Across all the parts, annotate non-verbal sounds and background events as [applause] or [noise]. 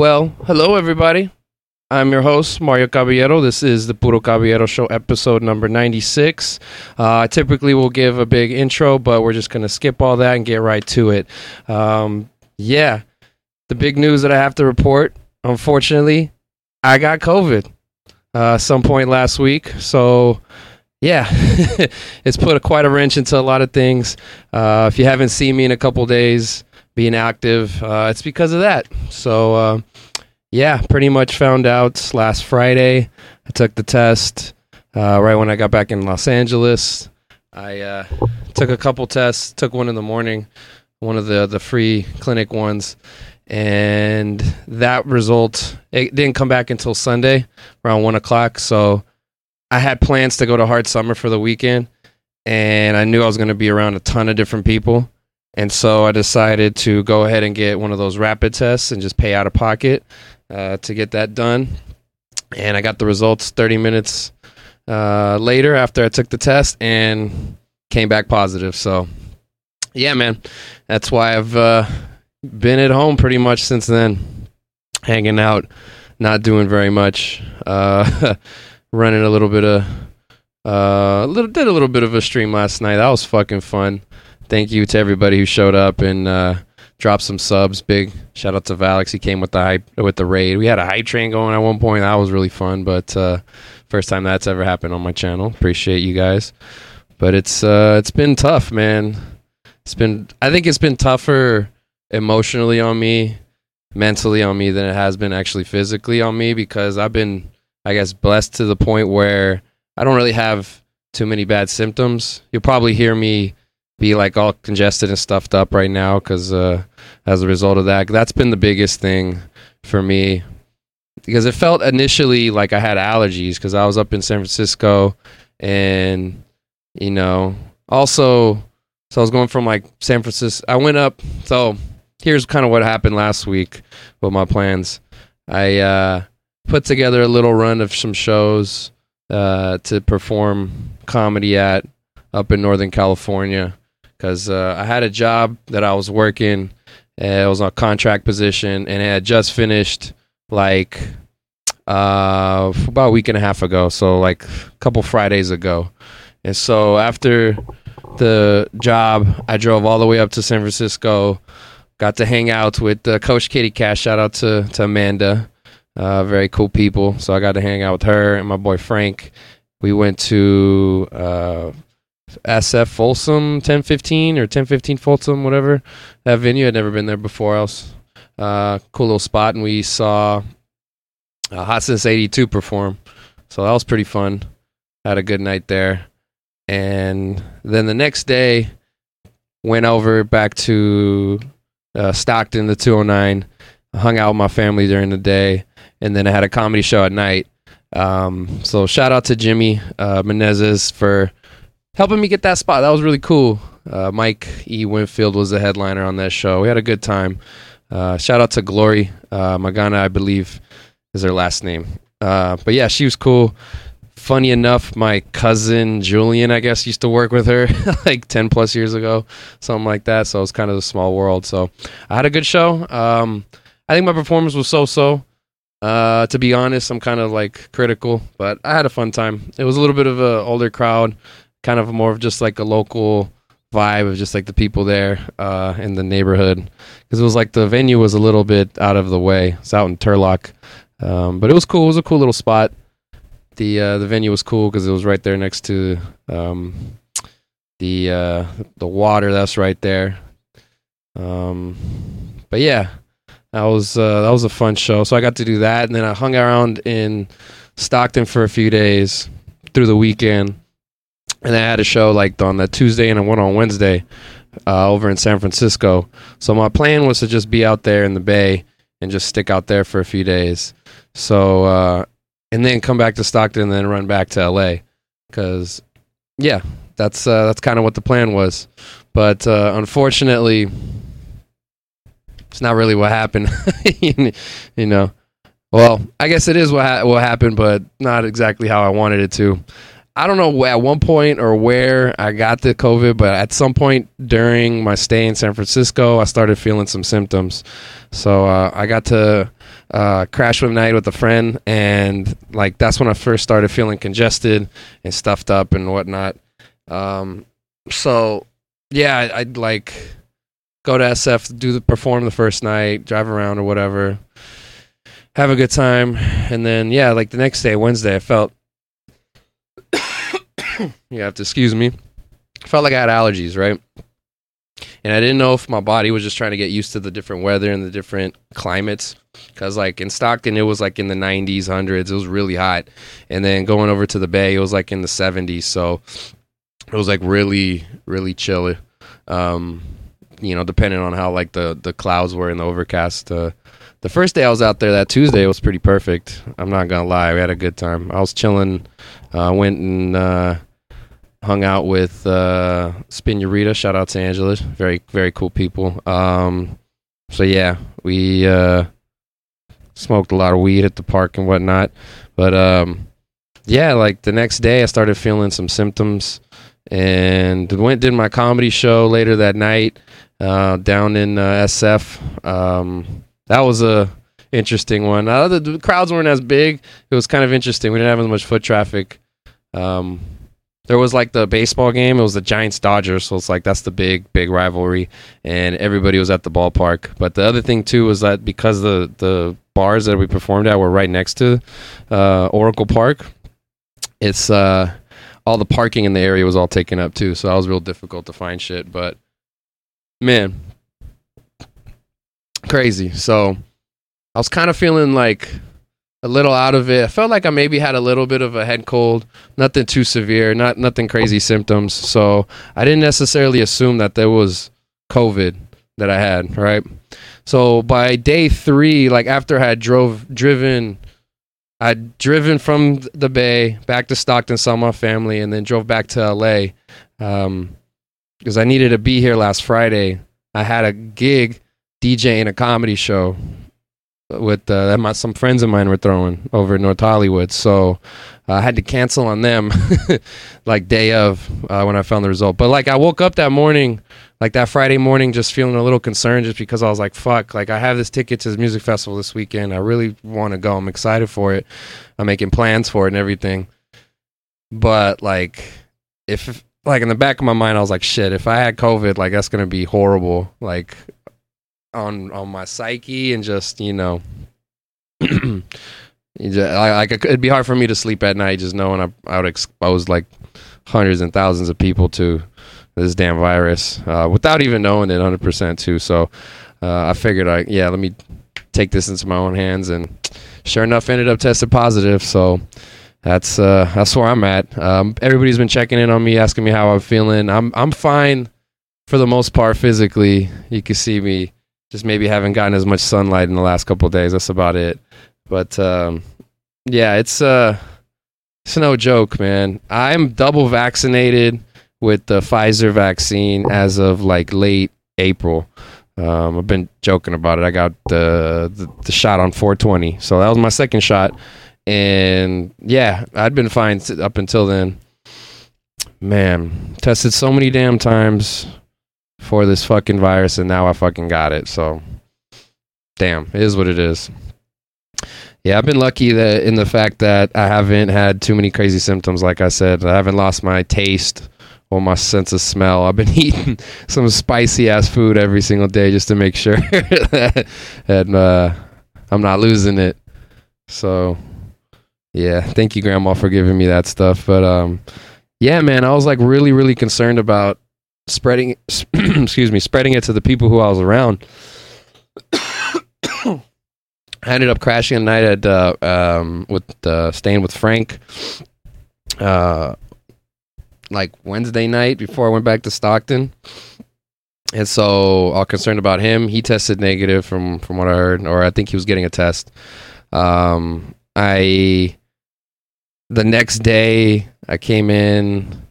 Well, hello everybody. I'm your host, Mario Caballero. This is the Puro Caballero Show, episode number 96. Uh, typically will give a big intro, but we're just going to skip all that and get right to it. Um, yeah, the big news that I have to report, unfortunately, I got COVID uh, some point last week. So, yeah, [laughs] it's put a, quite a wrench into a lot of things. Uh, if you haven't seen me in a couple days being active, uh, it's because of that. So, uh, yeah, pretty much found out last Friday. I took the test uh, right when I got back in Los Angeles. I uh, took a couple tests. Took one in the morning, one of the the free clinic ones, and that result it didn't come back until Sunday around one o'clock. So I had plans to go to Hard Summer for the weekend, and I knew I was going to be around a ton of different people. And so I decided to go ahead and get one of those rapid tests and just pay out of pocket uh, to get that done. And I got the results 30 minutes uh, later after I took the test and came back positive. So, yeah, man, that's why I've uh, been at home pretty much since then, hanging out, not doing very much, uh, [laughs] running a little bit of. Uh, little did a little bit of a stream last night. That was fucking fun. Thank you to everybody who showed up and uh, dropped some subs. Big shout out to Valix. He came with the hype with the raid. We had a hype train going at one point. That was really fun. But uh, first time that's ever happened on my channel. Appreciate you guys. But it's uh, it's been tough, man. It's been I think it's been tougher emotionally on me, mentally on me than it has been actually physically on me because I've been I guess blessed to the point where I don't really have too many bad symptoms. You'll probably hear me be like all congested and stuffed up right now because uh, as a result of that, that's been the biggest thing for me because it felt initially like I had allergies because I was up in San Francisco and you know also so I was going from like San Francisco. I went up. So here's kind of what happened last week with my plans. I uh, put together a little run of some shows uh, to perform comedy at up in Northern California because uh, I had a job that I was working. Uh, it was on a contract position, and it had just finished like uh, about a week and a half ago. So like a couple Fridays ago. And so after the job, I drove all the way up to San Francisco. Got to hang out with uh, Coach Kitty Cash. Shout out to to Amanda. Uh, very cool people. So I got to hang out with her and my boy Frank. We went to uh, SF Folsom 1015 or 1015 Folsom, whatever that venue. I'd never been there before. Else, uh, cool little spot, and we saw uh, Hot Since '82 perform. So that was pretty fun. Had a good night there, and then the next day went over back to uh, Stockton, the 209. Hung out with my family during the day, and then I had a comedy show at night. Um, so shout out to Jimmy uh, Menezes for helping me get that spot. That was really cool. Uh, Mike E. Winfield was the headliner on that show. We had a good time. Uh, shout out to Glory uh, Magana, I believe is her last name. Uh, but yeah, she was cool. Funny enough, my cousin Julian, I guess, used to work with her [laughs] like 10 plus years ago, something like that. So it was kind of a small world. So I had a good show. Um, I think my performance was so so. Uh, to be honest, I'm kind of like critical, but I had a fun time. It was a little bit of an older crowd kind of more of just like a local vibe of just like the people there uh, in the neighborhood because it was like the venue was a little bit out of the way. It's out in Turlock, um, but it was cool. It was a cool little spot. The uh, the venue was cool because it was right there next to um, the uh, the water that's right there. Um, but yeah, that was uh, that was a fun show. So I got to do that, and then I hung around in Stockton for a few days through the weekend and I had a show like on that Tuesday and one on Wednesday uh, over in San Francisco. So my plan was to just be out there in the Bay and just stick out there for a few days. So uh, and then come back to Stockton and then run back to LA because yeah, that's uh, that's kind of what the plan was. But uh, unfortunately, it's not really what happened. [laughs] you know. Well, I guess it is what ha- what happened, but not exactly how I wanted it to. I don't know at one point or where I got the COVID, but at some point during my stay in San Francisco, I started feeling some symptoms. So uh, I got to uh, crash swim night with a friend, and like that's when I first started feeling congested and stuffed up and whatnot. Um, so yeah, I, I'd like go to SF, do the perform the first night, drive around or whatever, have a good time, and then yeah, like the next day, Wednesday, I felt you have to excuse me. I Felt like I had allergies, right? And I didn't know if my body was just trying to get used to the different weather and the different climates. Cause like in Stockton, it was like in the 90s, hundreds. It was really hot, and then going over to the Bay, it was like in the 70s. So it was like really, really chilly. Um, you know, depending on how like the the clouds were in the overcast. Uh, the first day I was out there, that Tuesday was pretty perfect. I'm not gonna lie, we had a good time. I was chilling. Uh, went and uh, hung out with uh, Spinurita. Shout out to Angela. Very very cool people. Um, so yeah, we uh, smoked a lot of weed at the park and whatnot. But um, yeah, like the next day, I started feeling some symptoms, and went did my comedy show later that night uh, down in uh, SF. Um, that was a interesting one. Uh, the, the, crowds weren't as big. It was kind of interesting. We didn't have as much foot traffic. Um, there was like the baseball game. It was the Giants Dodgers, so it's like that's the big big rivalry, and everybody was at the ballpark. But the other thing too was that because the the bars that we performed at were right next to uh, Oracle Park, it's uh, all the parking in the area was all taken up too. So that was real difficult to find shit. But man, crazy. So I was kind of feeling like a little out of it. I felt like I maybe had a little bit of a head cold, nothing too severe, not nothing crazy symptoms. So I didn't necessarily assume that there was COVID that I had, right? So by day three, like after I had drove driven, I'd driven from the Bay back to Stockton, saw my family, and then drove back to LA um, because I needed to be here last Friday. I had a gig DJing a comedy show with uh, that my, some friends of mine were throwing over in North Hollywood. So uh, I had to cancel on them [laughs] like day of uh, when I found the result. But like I woke up that morning, like that Friday morning, just feeling a little concerned just because I was like, fuck, like I have this ticket to the music festival this weekend. I really want to go. I'm excited for it. I'm making plans for it and everything. But like, if like in the back of my mind, I was like, shit, if I had COVID, like that's going to be horrible. Like, on on my psyche and just you know [clears throat] like it'd be hard for me to sleep at night just knowing I, I would expose like hundreds and thousands of people to this damn virus uh, without even knowing it 100% too. So uh, i figured i yeah let me take this into my own hands and sure enough ended up tested positive. So that's uh, that's where i'm at. Um, everybody's been checking in on me asking me how i'm feeling. I'm i'm fine for the most part physically. You can see me just maybe haven't gotten as much sunlight in the last couple days. That's about it. But um, yeah, it's uh, it's no joke, man. I'm double vaccinated with the Pfizer vaccine as of like late April. Um, I've been joking about it. I got the, the, the shot on 420, so that was my second shot, and yeah, I'd been fine up until then. Man, tested so many damn times for this fucking virus, and now I fucking got it. So, damn, it is what it is. Yeah, I've been lucky that in the fact that I haven't had too many crazy symptoms. Like I said, I haven't lost my taste or my sense of smell. I've been [laughs] eating some spicy ass food every single day just to make sure [laughs] that, that uh, I'm not losing it. So, yeah, thank you, Grandma, for giving me that stuff. But um, yeah, man, I was like really, really concerned about spreading [clears throat] excuse me spreading it to the people who I was around. [coughs] I ended up crashing a night at uh, um, with uh, staying with Frank, uh, like Wednesday night before I went back to Stockton, and so all concerned about him. He tested negative from from what I heard, or I think he was getting a test. Um, I the next day I came in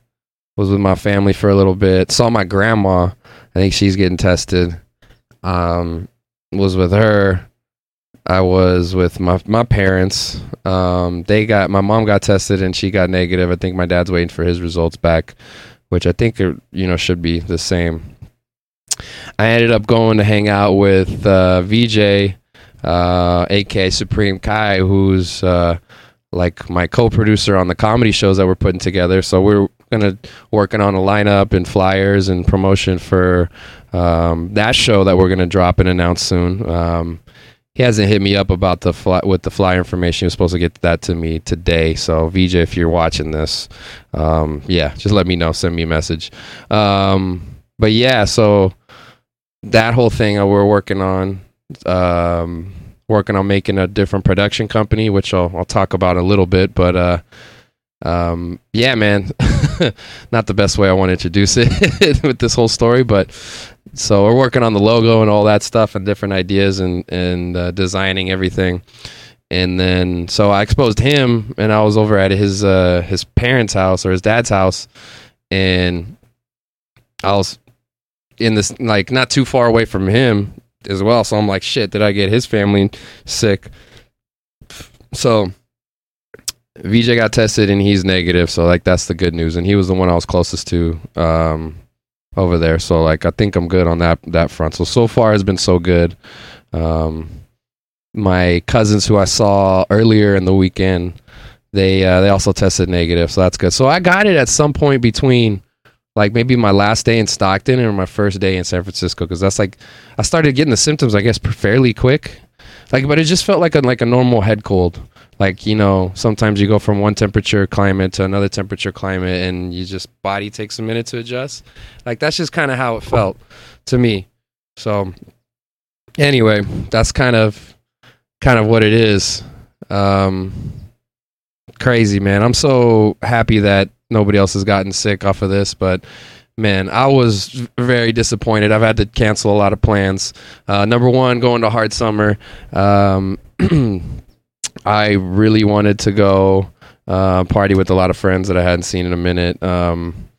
was with my family for a little bit. Saw my grandma. I think she's getting tested. Um, was with her. I was with my my parents. Um, they got my mom got tested and she got negative. I think my dad's waiting for his results back, which I think you know should be the same. I ended up going to hang out with uh, VJ, uh, aka Supreme Kai, who's uh, like my co-producer on the comedy shows that we're putting together. So we're gonna working on a lineup and flyers and promotion for um, that show that we're gonna drop and announce soon. Um, he hasn't hit me up about the fly, with the flyer information. He was supposed to get that to me today. So VJ, if you're watching this, um, yeah, just let me know. Send me a message. Um, but yeah, so that whole thing we're working on. Um, working on making a different production company, which I'll, I'll talk about a little bit. But uh, um, yeah, man, [laughs] not the best way I want to introduce it [laughs] with this whole story, but so we're working on the logo and all that stuff and different ideas and and uh, designing everything. And then so I exposed him, and I was over at his uh, his parents' house or his dad's house, and I was in this like not too far away from him as well. So I'm like, shit, did I get his family sick? So VJ got tested and he's negative. So like that's the good news. And he was the one I was closest to um, over there. So like I think I'm good on that that front. So so far has been so good. Um, my cousins who I saw earlier in the weekend, they uh, they also tested negative. So that's good. So I got it at some point between like maybe my last day in Stockton or my first day in San Francisco because that's like I started getting the symptoms I guess fairly quick. Like, but it just felt like a like a normal head cold. Like you know, sometimes you go from one temperature climate to another temperature climate, and you just body takes a minute to adjust. Like that's just kind of how it felt to me. So anyway, that's kind of kind of what it is. Um, crazy man. I'm so happy that nobody else has gotten sick off of this, but man, I was very disappointed. I've had to cancel a lot of plans. Uh, number one, going to Hard Summer. Um, [clears throat] I really wanted to go uh, party with a lot of friends that I hadn't seen in a minute. Um,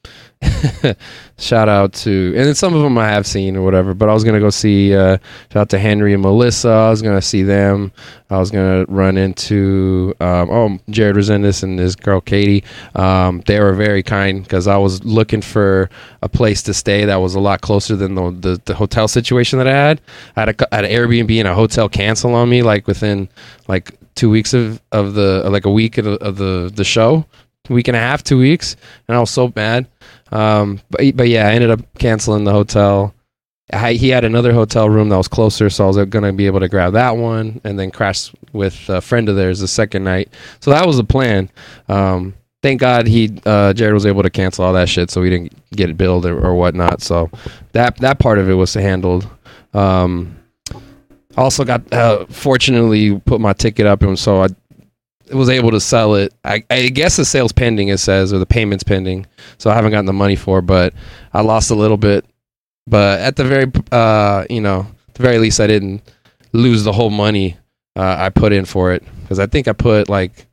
[laughs] shout out to and then some of them I have seen or whatever. But I was gonna go see uh, shout out to Henry and Melissa. I was gonna see them. I was gonna run into um, oh Jared Resendez and his girl Katie. Um, they were very kind because I was looking for a place to stay that was a lot closer than the the, the hotel situation that I had. I had, had an Airbnb and a hotel cancel on me like within like two weeks of, of the like a week of the, of the the show week and a half, two weeks, and I was so mad. Um, but but yeah, I ended up canceling the hotel. I, he had another hotel room that was closer, so I was gonna be able to grab that one and then crash with a friend of theirs the second night. So that was the plan. Um, thank God he uh, Jared was able to cancel all that shit, so we didn't get it billed or, or whatnot. So that that part of it was handled. Um, also got uh, fortunately put my ticket up, and so I was able to sell it. I, I guess the sales pending it says or the payments pending, so I haven't gotten the money for. But I lost a little bit. But at the very, uh, you know, the very least, I didn't lose the whole money uh, I put in for it because I think I put like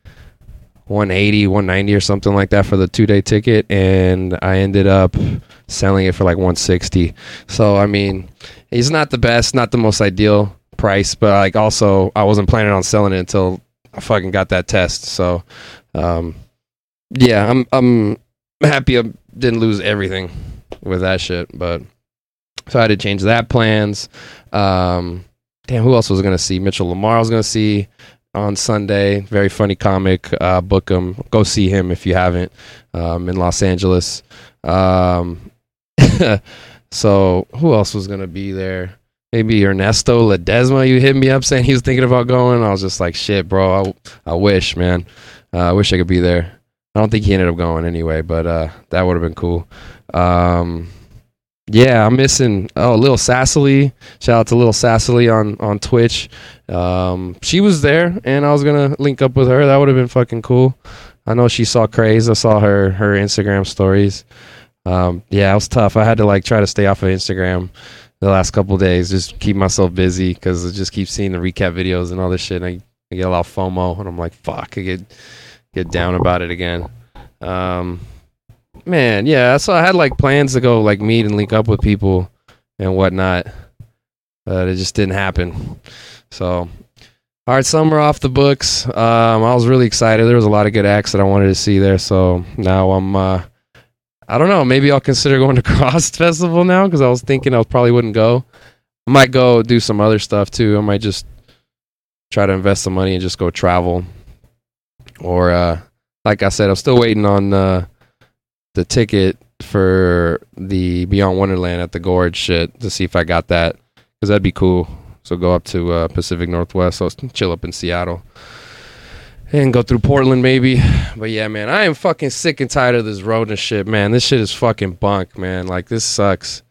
180, 190 or something like that for the two day ticket, and I ended up selling it for like 160. So I mean, it's not the best, not the most ideal price, but like also I wasn't planning on selling it until I fucking got that test. So, um, yeah, I'm I'm happy I didn't lose everything with that shit. But so I had to change that plans. Um, damn, who else was gonna see? Mitchell Lamar was gonna see on Sunday. Very funny comic. Uh, book him. Go see him if you haven't. Um, in Los Angeles. Um, [laughs] so who else was gonna be there? Maybe Ernesto Ledesma. You hit me up saying he was thinking about going. I was just like, shit, bro. I, I wish, man. Uh, I wish I could be there. I don't think he ended up going anyway, but uh, that would have been cool. Um, yeah, I'm missing oh Little Sassily. Shout out to Little Sassily on on Twitch. Um, she was there, and I was gonna link up with her. That would have been fucking cool. I know she saw Craze. I saw her her Instagram stories. Um, yeah, it was tough. I had to like try to stay off of Instagram the last couple days, just keep myself busy because I just keep seeing the recap videos and all this shit. And I, I get a lot of FOMO, and I'm like, fuck, I get get down about it again. Um, man, yeah. So I had like plans to go like meet and link up with people and whatnot, but it just didn't happen. So, all right, summer off the books. Um, I was really excited. There was a lot of good acts that I wanted to see there. So now I'm. Uh, I don't know. Maybe I'll consider going to [laughs] Cross Festival now because I was thinking I probably wouldn't go. I might go do some other stuff too. I might just try to invest some money and just go travel. Or uh, like I said, I'm still waiting on uh, the ticket for the Beyond Wonderland at the Gorge shit to see if I got that because that'd be cool. So go up to uh, Pacific Northwest, so chill up in Seattle and go through Portland maybe. But yeah, man, I am fucking sick and tired of this road and shit, man. This shit is fucking bunk, man. Like this sucks.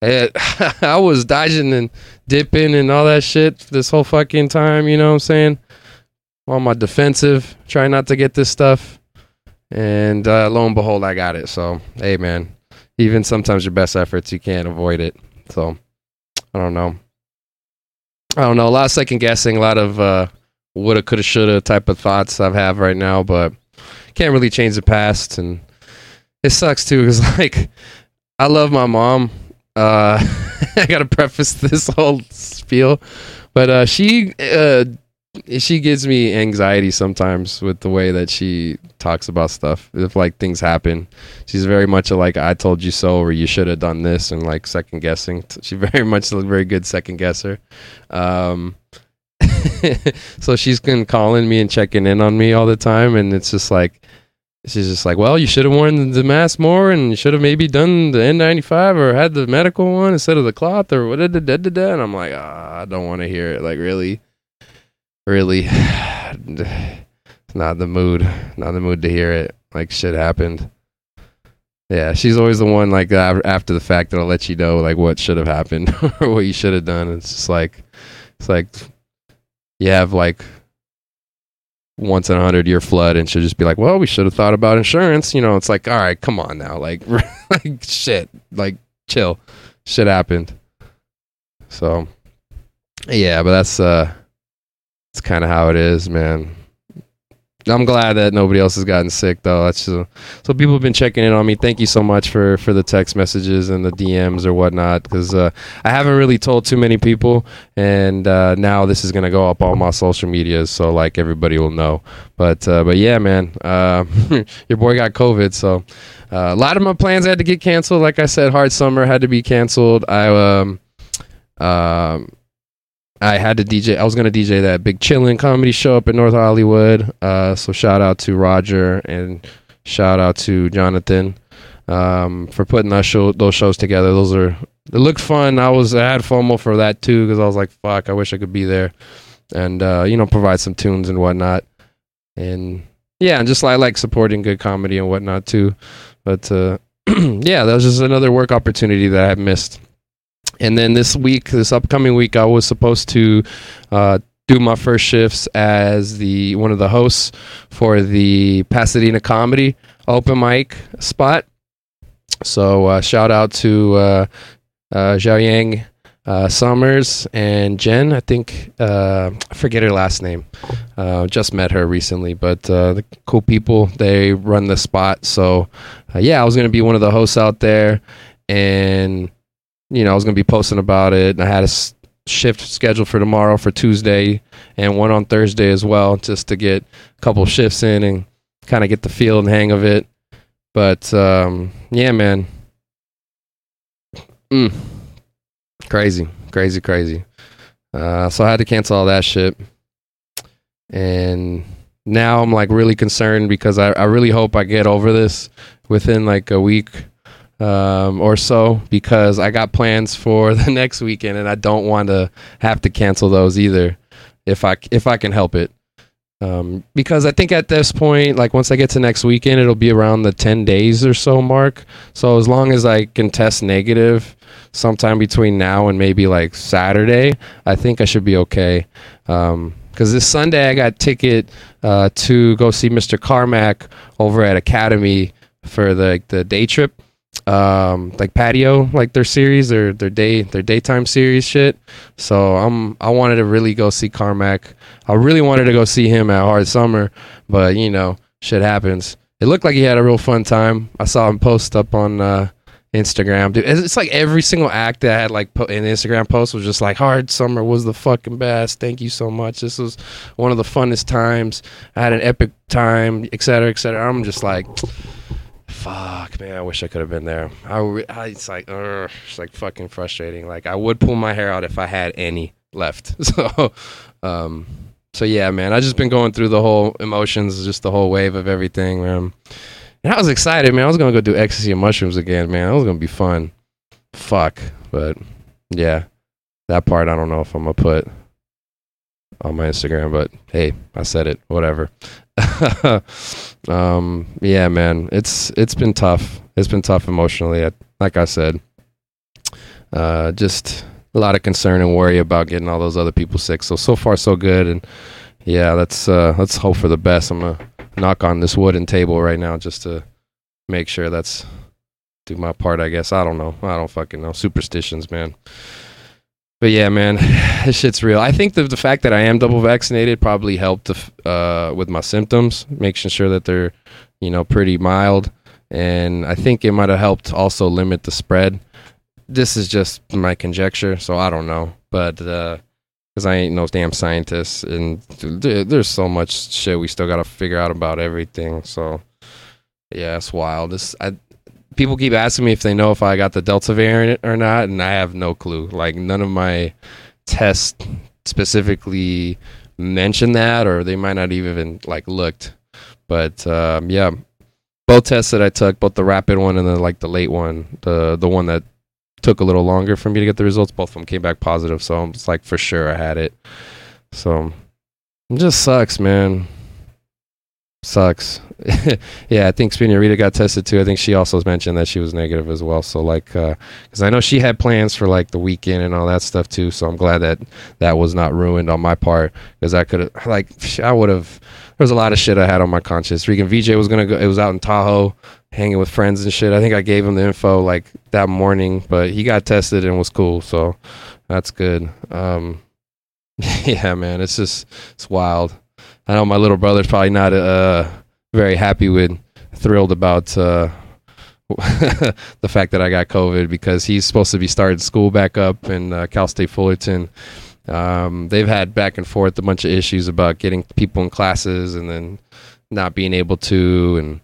It, [laughs] I was dodging and dipping and all that shit this whole fucking time, you know what I'm saying? On my defensive, trying not to get this stuff. And uh, lo and behold, I got it. So, hey, man, even sometimes your best efforts, you can't avoid it. So, I don't know. I don't know. A lot of second guessing, a lot of uh, woulda, coulda, shoulda type of thoughts I have right now, but can't really change the past. And it sucks too, because [laughs] like I love my mom. Uh, [laughs] I gotta preface this whole spiel, but uh, she uh, she gives me anxiety sometimes with the way that she talks about stuff. If like things happen, she's very much a, like I told you so, or you should have done this, and like second guessing. She's [laughs] very much a very good second guesser. Um, [laughs] so she's been calling me and checking in on me all the time, and it's just like she's just like, well, you should have worn the mask more, and you should have maybe done the N95 or had the medical one instead of the cloth or what. Did the dead da dead and I'm like, ah, I don't want to hear it. Like, really, really, it's [sighs] not the mood, not the mood to hear it. Like, shit happened. Yeah, she's always the one like after the fact that'll let you know like what should have happened [laughs] or what you should have done. It's just like, it's like you have like once in a hundred year flood and she'll just be like, well, we should have thought about insurance. You know, it's like, all right, come on now. Like, [laughs] like shit, like chill. Shit happened. So yeah, but that's, uh, it's kind of how it is, man. I'm glad that nobody else has gotten sick though. That's just, so people have been checking in on me. Thank you so much for for the text messages and the DMs or whatnot because uh, I haven't really told too many people, and uh, now this is gonna go up all my social medias, so like everybody will know. But uh, but yeah, man, uh, [laughs] your boy got COVID, so uh, a lot of my plans had to get canceled. Like I said, hard summer had to be canceled. I um um I had to DJ. I was gonna DJ that big chillin' comedy show up in North Hollywood. Uh, so shout out to Roger and shout out to Jonathan um, for putting that show, those shows together. Those are it looked fun. I was I had FOMO for that too because I was like, fuck, I wish I could be there and uh, you know provide some tunes and whatnot. And yeah, and just I like supporting good comedy and whatnot too. But uh, [clears throat] yeah, that was just another work opportunity that I missed and then this week, this upcoming week, I was supposed to uh, do my first shifts as the one of the hosts for the Pasadena Comedy Open Mic spot. So uh, shout out to uh, uh, Zhao Yang uh, Summers and Jen. I think uh, I forget her last name. Uh, just met her recently, but uh, the cool people. They run the spot. So uh, yeah, I was gonna be one of the hosts out there, and you know, I was going to be posting about it. And I had a shift scheduled for tomorrow for Tuesday and one on Thursday as well, just to get a couple shifts in and kind of get the feel and hang of it. But um, yeah, man. Mm. Crazy, crazy, crazy. Uh, so I had to cancel all that shit. And now I'm like really concerned because I, I really hope I get over this within like a week um, or so because I got plans for [laughs] the next weekend and I don't want to have to cancel those either if I if I can help it. Um, because I think at this point, like once I get to next weekend, it'll be around the 10 days or so mark. So as long as I can test negative sometime between now and maybe like Saturday, I think I should be okay. Um, because this Sunday I got ticket uh, to go see Mr. Carmack over at Academy for the the day trip um like patio like their series their their day their daytime series shit. So i'm i wanted to really go see carmack. I really wanted to go see him at hard summer but you know shit happens. It looked like he had a real fun time. I saw him post up on uh instagram. Dude it's like every single act that I had like put in instagram post was just like hard summer was the fucking best. Thank you so much. This was one of the funnest times. I had an epic time etc etc i'm just like fuck, man, I wish I could have been there. I, I it's like, uh, it's like fucking frustrating. Like I would pull my hair out if I had any left. [laughs] So, um, so yeah, man, I just been going through the whole emotions, just the whole wave of everything, man. And I was excited, man. I was gonna go do ecstasy and mushrooms again, man. That was gonna be fun. Fuck, but yeah, that part I don't know if I'm gonna put on my Instagram, but hey, I said it. Whatever. [laughs] um, yeah, man, it's it's been tough. It's been tough emotionally. Like I said, uh, just a lot of concern and worry about getting all those other people sick. So so far so good, and yeah, let's uh, let's hope for the best. I'm gonna knock on this wooden table right now just to make sure that's do my part. I guess I don't know. I don't fucking know. Superstitions, man. But yeah, man, [sighs] this shit's real. I think the the fact that I am double vaccinated probably helped uh, with my symptoms, making sure that they're you know pretty mild, and I think it might have helped also limit the spread this is just my conjecture, so I don't know. But because uh, I ain't no damn scientist, and there's so much shit we still got to figure out about everything. So yeah, it's wild. This I people keep asking me if they know if I got the Delta variant or not, and I have no clue. Like none of my tests specifically mention that, or they might not even like looked. But um, yeah, both tests that I took, both the rapid one and the like the late one, the the one that took a little longer for me to get the results. Both of them came back positive, so I'm just like for sure I had it. So it just sucks, man. Sucks. [laughs] yeah, I think Rita got tested too. I think she also mentioned that she was negative as well. So like, because uh, I know she had plans for like the weekend and all that stuff too. So I'm glad that that was not ruined on my part because I could have like I would have. There was a lot of shit I had on my conscience. Regan VJ was gonna go. It was out in Tahoe hanging with friends and shit. I think I gave him the info like that morning, but he got tested and was cool, so that's good. Um, [laughs] yeah, man, it's just it's wild. I know my little brother's probably not uh, very happy with, thrilled about uh, [laughs] the fact that I got COVID because he's supposed to be starting school back up in uh, Cal State Fullerton. Um, they've had back and forth a bunch of issues about getting people in classes and then not being able to and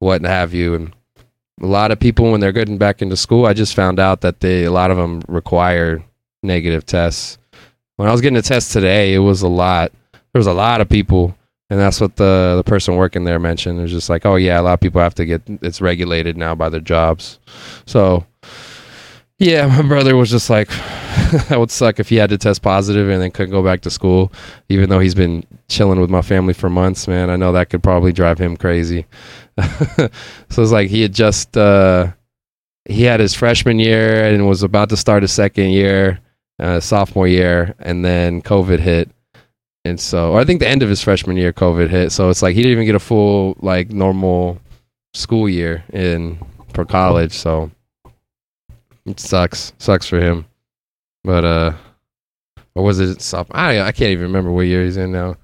what have you. And a lot of people, when they're getting back into school, I just found out that they a lot of them require negative tests. When I was getting a test today, it was a lot. There was a lot of people, and that's what the the person working there mentioned. It was just like, oh yeah, a lot of people have to get it's regulated now by their jobs. So yeah, my brother was just like, [laughs] that would suck if he had to test positive and then couldn't go back to school, even though he's been chilling with my family for months. Man, I know that could probably drive him crazy. [laughs] so it's like he had just uh, he had his freshman year and was about to start his second year, uh, sophomore year, and then COVID hit. And so, I think the end of his freshman year, COVID hit. So it's like he didn't even get a full like normal school year in for college. So it sucks. Sucks for him. But uh or was it soft I I can't even remember what year he's in now.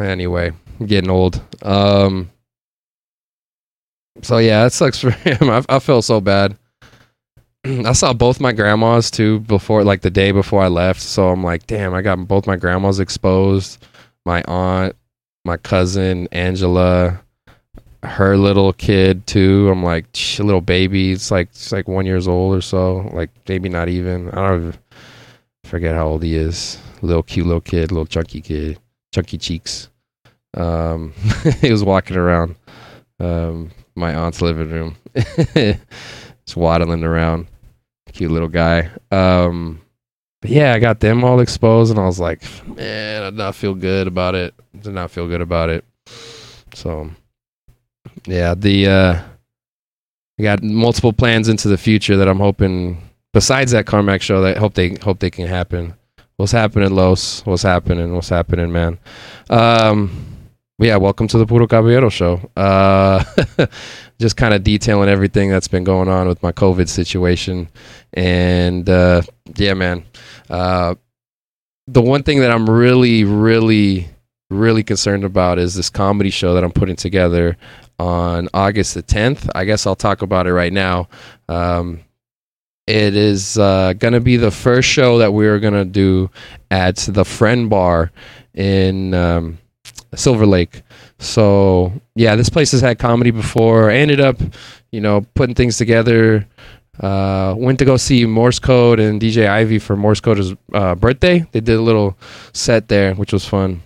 Anyway, getting old. Um so yeah, it sucks [laughs] for him. I I felt so bad. [clears throat] I saw both my grandmas too before like the day before I left. So I'm like, damn, I got both my grandmas exposed. My aunt, my cousin Angela, her little kid too. I'm like little baby. It's like it's like one years old or so. Like maybe not even. I don't forget how old he is. Little cute little kid, little chunky kid, chunky cheeks. Um, [laughs] he was walking around um, my aunt's living room, [laughs] just waddling around. Cute little guy. Um, but yeah, I got them all exposed, and I was like, man, I did not feel good about it. Did not feel good about it. So yeah, the uh, I got multiple plans into the future that I'm hoping. Besides that Carmack show, that hope they hope they can happen. What's happening, Los? What's happening? What's happening, man? Um, yeah, welcome to the Puro Caballero show. Uh, [laughs] just kind of detailing everything that's been going on with my COVID situation, and uh, yeah, man. Uh, the one thing that I'm really, really, really concerned about is this comedy show that I'm putting together on August the 10th. I guess I'll talk about it right now. Um, it is uh, going to be the first show that we're going to do at the Friend Bar in um, Silver Lake. So, yeah, this place has had comedy before. I ended up, you know, putting things together. Uh, went to go see Morse Code and DJ Ivy for Morse Code's uh, birthday. They did a little set there, which was fun.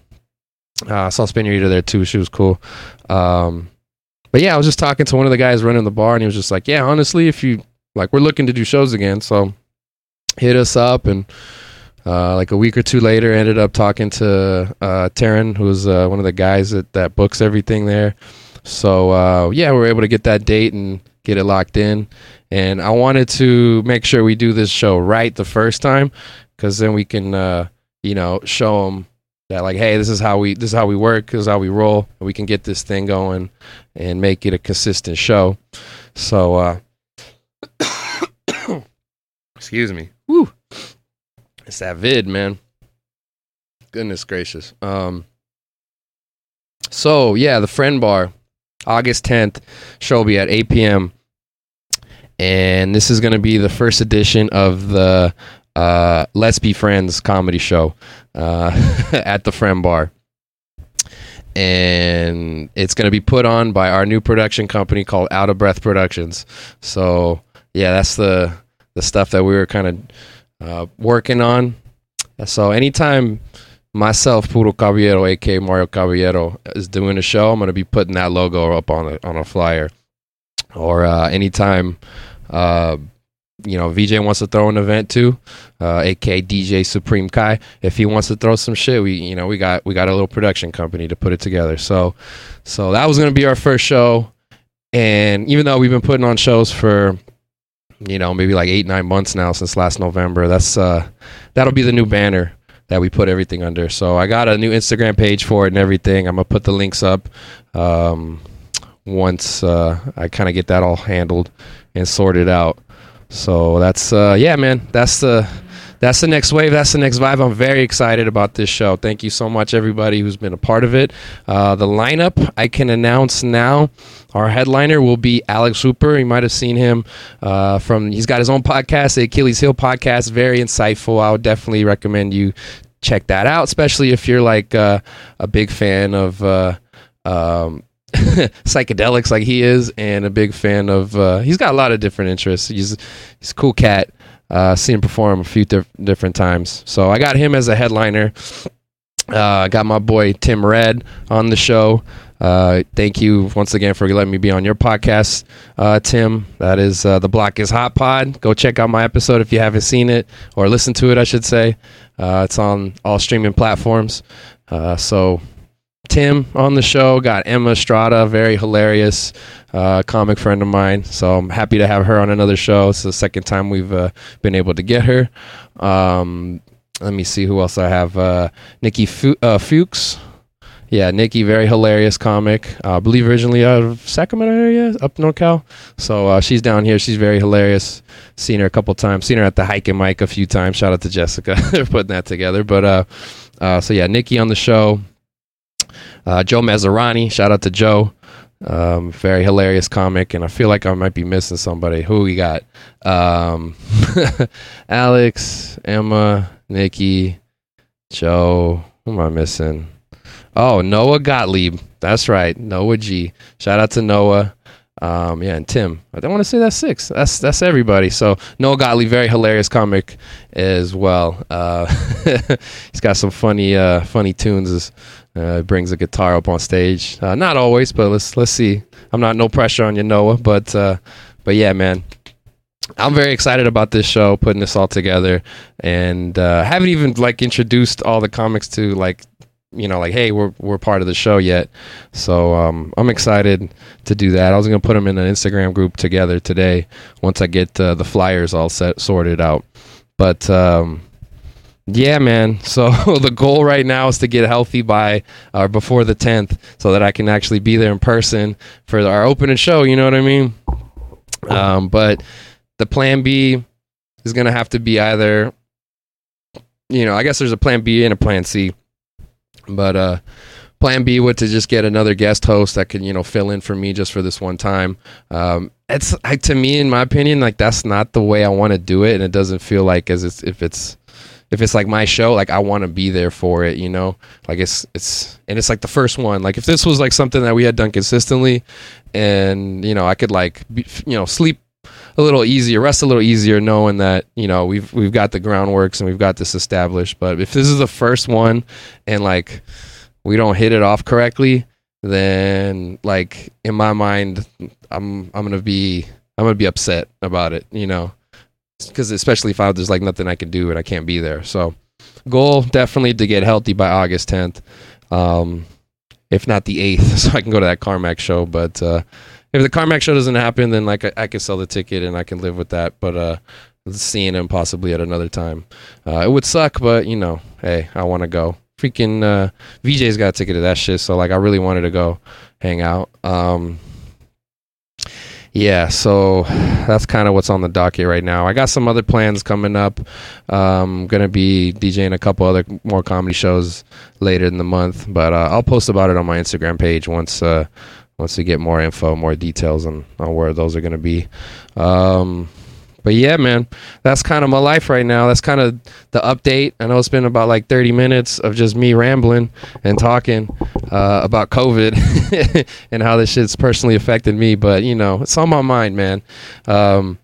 Uh, I saw Spinnerita there too. She was cool. Um, but yeah, I was just talking to one of the guys running the bar, and he was just like, "Yeah, honestly, if you like, we're looking to do shows again, so hit us up." And uh, like a week or two later, ended up talking to uh, Taryn, who's uh, one of the guys that, that books everything there. So yeah, we were able to get that date and get it locked in. And I wanted to make sure we do this show right the first time, because then we can, uh, you know, show them that like, hey, this is how we this is how we work, this is how we roll, and we can get this thing going and make it a consistent show. So, uh, [coughs] excuse me. Woo. It's that vid, man. Goodness gracious. Um. So yeah, the friend bar, August tenth, show will be at eight p.m. And this is going to be the first edition of the uh, Let's Be Friends comedy show uh, [laughs] at the Friend Bar. And it's going to be put on by our new production company called Outta Breath Productions. So, yeah, that's the the stuff that we were kind of uh, working on. So, anytime myself, Puro Caballero, aka Mario Caballero, is doing a show, I'm going to be putting that logo up on a, on a flyer. Or uh, anytime uh, you know, VJ wants to throw an event too, uh, aka DJ Supreme Kai. If he wants to throw some shit, we you know we got we got a little production company to put it together. So, so that was gonna be our first show, and even though we've been putting on shows for, you know, maybe like eight nine months now since last November, that's uh, that'll be the new banner that we put everything under. So I got a new Instagram page for it and everything. I'm gonna put the links up. Um, once uh, I kind of get that all handled and sorted out. So that's uh, yeah, man. That's the that's the next wave. That's the next vibe. I'm very excited about this show. Thank you so much, everybody who's been a part of it. Uh, the lineup I can announce now. Our headliner will be Alex Hooper. You might have seen him uh, from. He's got his own podcast, the Achilles Heel podcast. Very insightful. I would definitely recommend you check that out, especially if you're like uh, a big fan of. Uh, um, [laughs] psychedelics like he is, and a big fan of. Uh, he's got a lot of different interests. He's he's a cool cat. Uh, seen him perform a few diff- different times. So I got him as a headliner. Uh, got my boy Tim Red on the show. Uh, thank you once again for letting me be on your podcast, uh, Tim. That is uh, the Block is Hot Pod. Go check out my episode if you haven't seen it or listened to it, I should say. Uh, it's on all streaming platforms. Uh, so Tim on the show. Got Emma Estrada, very hilarious uh, comic friend of mine. So I'm happy to have her on another show. It's the second time we've uh, been able to get her. Um, let me see who else I have. Uh, Nikki Fu- uh, Fuchs. Yeah, Nikki, very hilarious comic. Uh, I believe originally out of Sacramento area, up NorCal. So uh, she's down here. She's very hilarious. Seen her a couple times. Seen her at the Hike and Mike a few times. Shout out to Jessica. [laughs] They're putting that together. But so yeah, Nikki on the show. Uh, Joe Mazzarani, shout out to Joe. Um, very hilarious comic, and I feel like I might be missing somebody. Who we got? Um, [laughs] Alex, Emma, Nikki, Joe. Who am I missing? Oh, Noah Gottlieb. That's right, Noah G. Shout out to Noah. Um, yeah, and Tim. I don't want to say that's six. That's that's everybody. So Noah Gottlieb, very hilarious comic as well. Uh, [laughs] he's got some funny uh, funny tunes uh, brings a guitar up on stage. Uh, not always, but let's let's see. I'm not no pressure on you, Noah, but uh, but yeah, man. I'm very excited about this show, putting this all together, and uh, haven't even like introduced all the comics to like you know like hey we're we're part of the show yet so um, i'm excited to do that i was to put them in an instagram group together today once i get uh, the flyers all set sorted out but um, yeah, man. [laughs] So the goal right now is to get healthy by or uh, before the 10th so that I can actually be there in person for our opening show, you know what I mean? Um, but the plan B is going to have to be either you know, I guess there's a plan B and a plan C. But uh plan B would to just get another guest host that could, you know, fill in for me just for this one time. Um it's like to me in my opinion like that's not the way I want to do it and it doesn't feel like as it's, if it's if it's like my show, like I want to be there for it, you know. Like it's it's and it's like the first one. Like if this was like something that we had done consistently, and you know I could like be, you know sleep a little easier, rest a little easier, knowing that you know we've we've got the groundworks and we've got this established. But if this is the first one, and like we don't hit it off correctly, then like in my mind, I'm I'm gonna be I'm gonna be upset about it, you know, because especially if I, there's like nothing I can do and I can't be there. So goal definitely to get healthy by August 10th, um, if not the 8th, [laughs] so I can go to that Carmack show. But uh, if the Carmack show doesn't happen, then like I, I can sell the ticket and I can live with that. But uh, seeing him possibly at another time, uh, it would suck. But you know, hey, I want to go. Freaking uh, VJ's got a ticket to that shit, so like I really wanted to go hang out. Um, yeah, so that's kind of what's on the docket right now. I got some other plans coming up. Um, gonna be DJing a couple other more comedy shows later in the month, but uh, I'll post about it on my Instagram page once uh, once we get more info, more details on on where those are gonna be. Um, but yeah, man, that's kind of my life right now. That's kind of the update. I know it's been about like 30 minutes of just me rambling and talking uh, about COVID [laughs] and how this shit's personally affected me. But you know, it's on my mind, man. Um,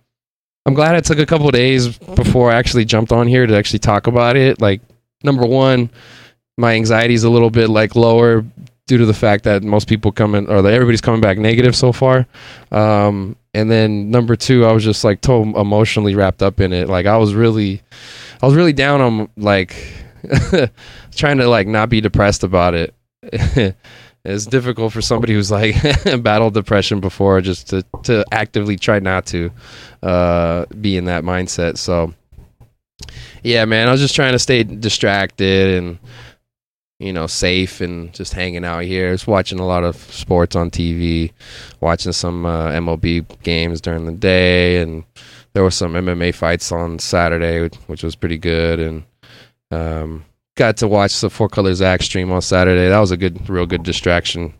I'm glad I took a couple days before I actually jumped on here to actually talk about it. Like, number one, my anxiety is a little bit like lower due to the fact that most people coming or that everybody's coming back negative so far. Um, and then number two, I was just like so emotionally wrapped up in it. Like I was really, I was really down on like [laughs] trying to like not be depressed about it. [laughs] it's difficult for somebody who's like [laughs] battled depression before just to to actively try not to uh, be in that mindset. So yeah, man, I was just trying to stay distracted and you know, safe and just hanging out here. Just watching a lot of sports on TV, watching some uh, MLB games during the day, and there were some MMA fights on Saturday, which was pretty good. And um, got to watch the Four Color Zack stream on Saturday. That was a good, real good distraction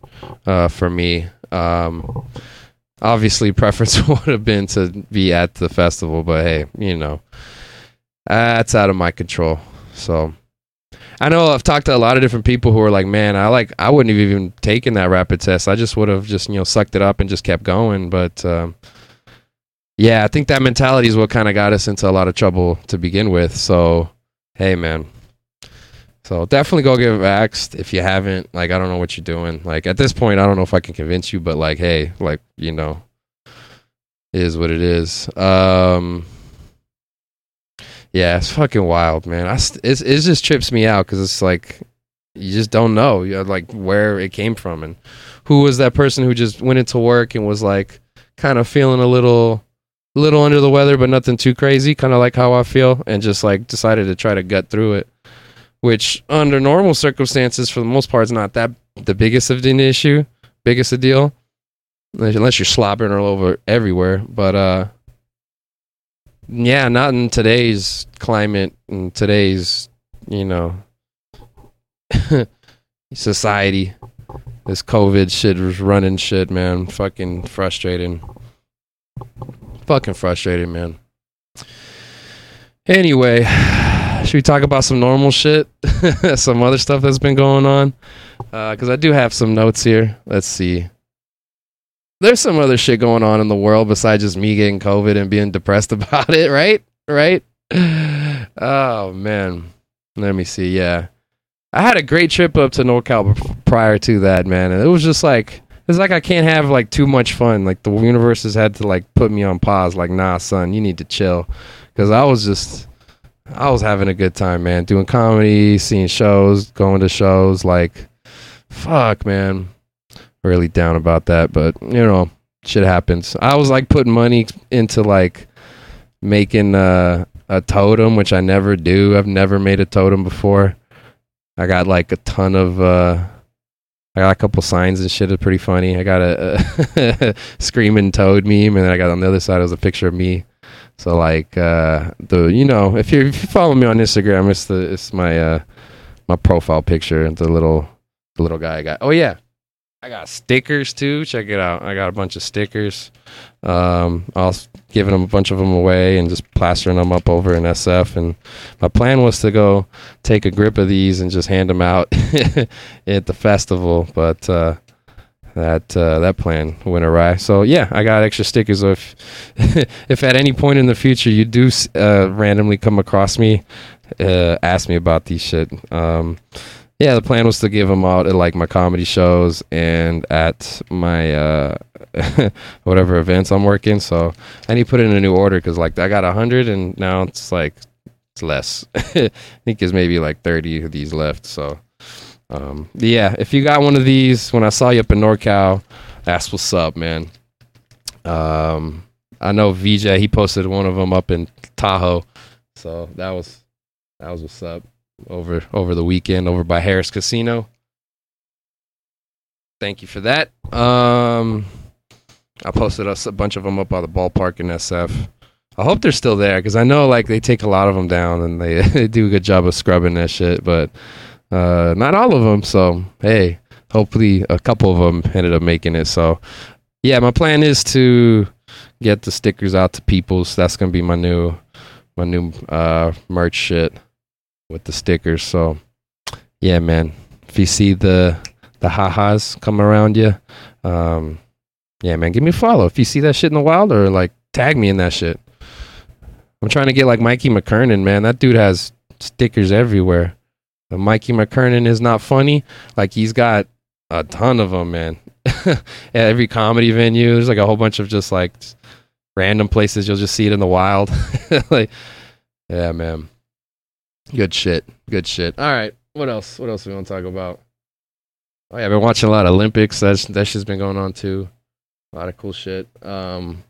uh, for me. Um, obviously, [laughs] preference [laughs] would have been to be at the festival, but hey, you know, that's out of my control. So I know I've talked to a lot of different people who are like, man, I like I wouldn't have even taken that rapid test. I just would have just you know sucked it up and just kept going. But um, yeah, I think that mentality is what kind of got us into a lot of trouble to begin with. So hey, man. So definitely go get vaxxed if you haven't. Like I don't know what you're doing. Like at this point, I don't know if I can convince you, but like hey, like you know, is what it is. Um, yeah, it's fucking wild, man. I st- it just trips me out because it's like you just don't know, you know, like where it came from and who was that person who just went into work and was like kind of feeling a little, little under the weather, but nothing too crazy, kind of like how I feel, and just like decided to try to gut through it. Which under normal circumstances, for the most part, is not that the biggest of an issue, biggest a deal, unless you're slobbering all over everywhere. But uh, yeah, not in today's climate and today's, you know, [laughs] society. This COVID shit was running shit, man. Fucking frustrating. Fucking frustrating, man. Anyway, [sighs] should we talk about some normal shit? [laughs] some other stuff that's been going on? Because uh, I do have some notes here. Let's see there's some other shit going on in the world besides just me getting COVID and being depressed [laughs] about it, right? Right? Oh man. Let me see. Yeah. I had a great trip up to NorCal prior to that, man. And it was just like it's like I can't have like too much fun. Like the universe has had to like put me on pause. Like, nah, son, you need to chill. Because I was just, I was having a good time, man. Doing comedy, seeing shows, going to shows. Like, fuck, man really down about that, but you know, shit happens. I was like putting money into like making uh, a totem, which I never do. I've never made a totem before. I got like a ton of uh I got a couple signs and shit. It's pretty funny. I got a, a [laughs] screaming toad meme, and then I got on the other side it was a picture of me. So like uh, the you know if you if you follow me on Instagram, it's the it's my uh, my profile picture. The little the little guy I got. Oh yeah, I got stickers too. Check it out. I got a bunch of stickers. Um, I was giving them a bunch of them away and just plastering them up over in SF. And my plan was to go take a grip of these and just hand them out [laughs] at the festival, but uh, that uh, that plan went awry. So yeah, I got extra stickers. If [laughs] if at any point in the future you do uh, randomly come across me, uh, ask me about these shit. Um, yeah, the plan was to give them out at like my comedy shows and at my uh, [laughs] whatever events I'm working. So I need to put in a new order because like I got a hundred and now it's like it's less. [laughs] I think there's maybe like thirty of these left. So um, yeah, if you got one of these, when I saw you up in NorCal, that's what's up, man. Um, I know VJ. He posted one of them up in Tahoe, so that was that was what's up over over the weekend over by Harrah's Casino. Thank you for that. Um, I posted us a bunch of them up by the ballpark in SF. I hope they're still there because I know like they take a lot of them down and they, [laughs] they do a good job of scrubbing that shit, but uh, not all of them. So hey, hopefully a couple of them ended up making it. So yeah, my plan is to get the stickers out to people. So that's gonna be my new my new uh, merch shit with the stickers. So yeah, man. If you see the the ha-has come around you, um, yeah, man, give me a follow. If you see that shit in the wild or like tag me in that shit. I'm trying to get like Mikey McKernan, man. That dude has stickers everywhere. Mikey McKernan is not funny. Like he's got a ton of them, man. [laughs] At every comedy venue, there's like a whole bunch of just like random places you'll just see it in the wild. [laughs] like, yeah, man. Good shit. Good shit. All right. What else? What else we want to talk about? Oh yeah, I've been watching a lot of Olympics. That's that shit's been going on too. A lot of cool shit. Um,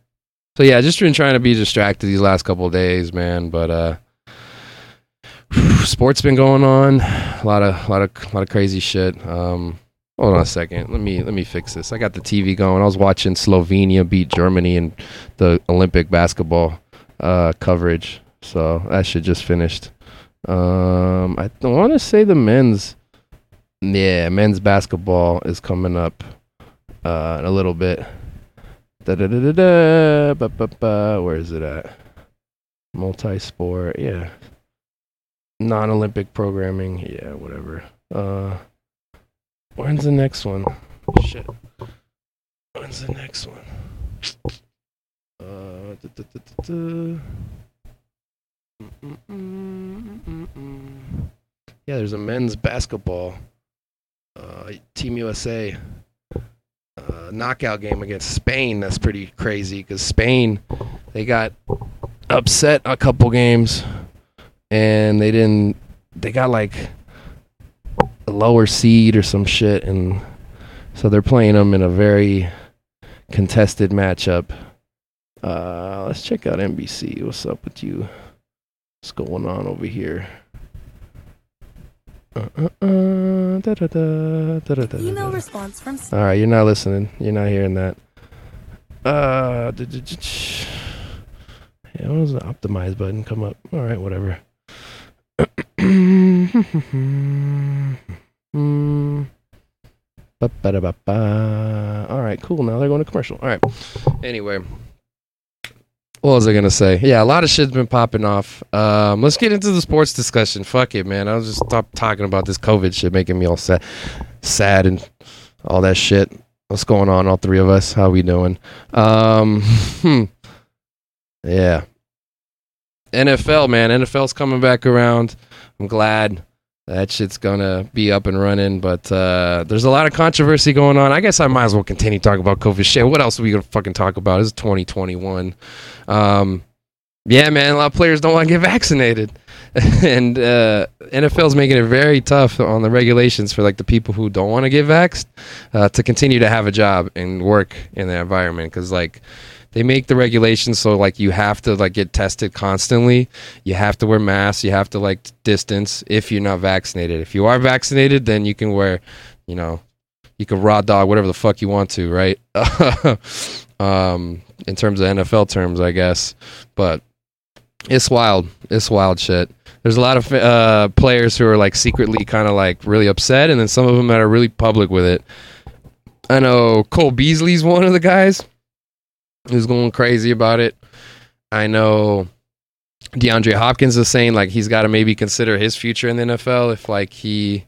so yeah, just been trying to be distracted these last couple days, man. But uh, [sighs] sports been going on. A lot of, a lot of, a lot of crazy shit. Um, hold on a second. Let me, let me fix this. I got the TV going. I was watching Slovenia beat Germany in the Olympic basketball uh, coverage. So that shit just finished. Um, I want to say the men's, yeah, men's basketball is coming up uh, in a little bit. Da da da da da. Where is it at? Multi sport. Yeah. Non Olympic programming. Yeah, whatever. Uh, when's the next one? Shit. When's the next one? Uh, da, da, da. Yeah, there's a men's basketball. Uh, Team USA uh, knockout game against Spain. That's pretty crazy because Spain they got upset a couple games and they didn't. They got like a lower seed or some shit, and so they're playing them in a very contested matchup. Uh, let's check out NBC. What's up with you? What's going on over here? Uh, uh, uh, da, da, da, da, da, da, Email response from All right, you're not listening. You're not hearing that. Uh, yeah, what was the optimize button come up? All right, whatever. [coughs] All right, cool. Now they're going to commercial. All right. Anyway, what was I gonna say? Yeah, a lot of shit's been popping off. Um, let's get into the sports discussion. Fuck it, man. I'll just stop talking about this COVID shit, making me all sad, sad and all that shit. What's going on, all three of us? How we doing? Um, [laughs] hmm. yeah. NFL, man. NFL's coming back around. I'm glad that shit's gonna be up and running. But uh, there's a lot of controversy going on. I guess I might as well continue talking about COVID shit. What else are we gonna fucking talk about? It's 2021. Um, yeah, man. A lot of players don't want to get vaccinated, [laughs] and uh, NFL's making it very tough on the regulations for like the people who don't want to get vaxxed uh, to continue to have a job and work in the environment because like they make the regulations so like you have to like get tested constantly. You have to wear masks. You have to like distance if you're not vaccinated. If you are vaccinated then you can wear you know you can raw dog whatever the fuck you want to right? [laughs] Um in terms of nfl terms i guess. But it's wild. It's wild shit. There's a lot of uh players who are like secretly kind of like really upset and then some of them that are really public with it. I know cole beasley's one of the guys who's going crazy about it. I know DeAndre Hopkins is saying like he's got to maybe consider his future in the NFL if like he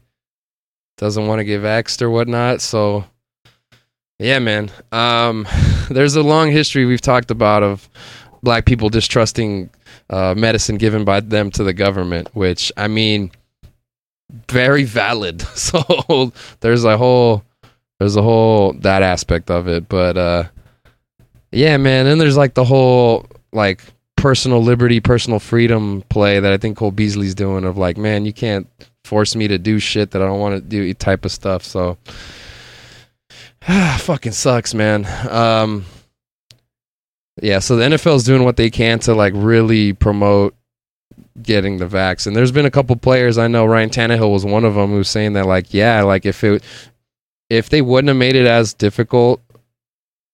doesn't want to get vaxxed or whatnot. So yeah, man. Um, [laughs] there's a long history we've talked about of black people distrusting uh, medicine given by them to the government. Which I mean, very valid. [laughs] So there's a whole there's a whole that aspect of it, but uh yeah, man, then there's like the whole like personal liberty, personal freedom play that I think Cole Beasley's doing of like, man, you can't force me to do shit that I don't want to do type of stuff. So [sighs] fucking sucks, man. Um yeah, so the NFL is doing what they can to like really promote getting the vax. And there's been a couple players I know. Ryan Tannehill was one of them who's saying that like, yeah, like if it if they wouldn't have made it as difficult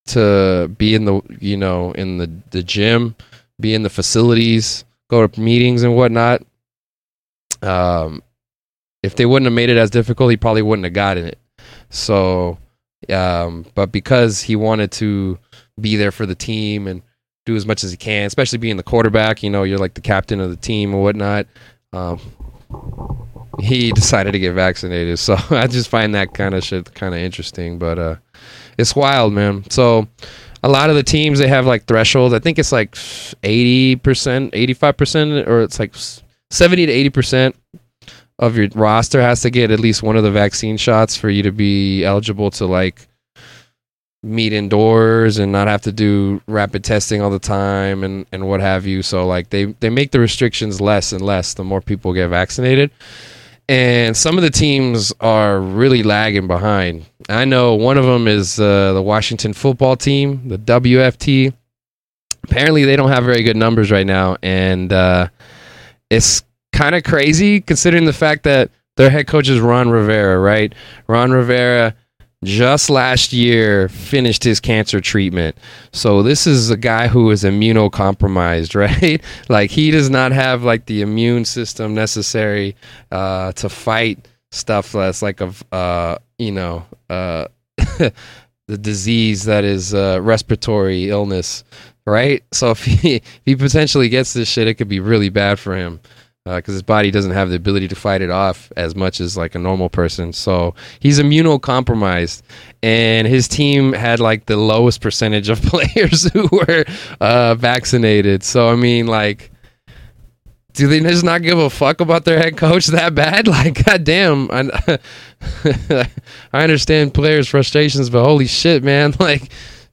to be in the you know in the the gym, be in the facilities, go to meetings and whatnot. Um, if they wouldn't have made it as difficult, he probably wouldn't have gotten it. So, um, but because he wanted to be there for the team and do as much as he can, especially being the quarterback. You know, you're like the captain of the team and whatnot. Um, he decided to get vaccinated, [laughs] so I just find that kind of shit kind of interesting. But uh, it's wild, man. So a lot of the teams they have like thresholds. I think it's like eighty percent, eighty five percent, or it's like seventy to eighty percent of your roster has to get at least one of the vaccine shots for you to be eligible to like meet indoors and not have to do rapid testing all the time and, and what have you. So like they, they make the restrictions less and less the more people get vaccinated. And some of the teams are really lagging behind. I know one of them is uh, the Washington football team, the WFT. Apparently, they don't have very good numbers right now, and uh, it's kind of crazy considering the fact that their head coach is Ron Rivera, right? Ron Rivera just last year finished his cancer treatment. So this is a guy who is immunocompromised, [laughs] right? like he does not have like the immune system necessary uh, to fight stuff that's like of uh, you know uh, [laughs] the disease that is uh, respiratory illness, right? So if he [laughs] if he potentially gets this shit, it could be really bad for him because uh, his body doesn't have the ability to fight it off as much as like a normal person. So he's immunocompromised, and his team had like the lowest percentage of [laughs] players who were uh, vaccinated. So I mean, like, do they just not give a fuck about their head coach [laughs] that bad? [laughs] Like, goddamn, I, I understand players' frustrations, but holy shit, man, like,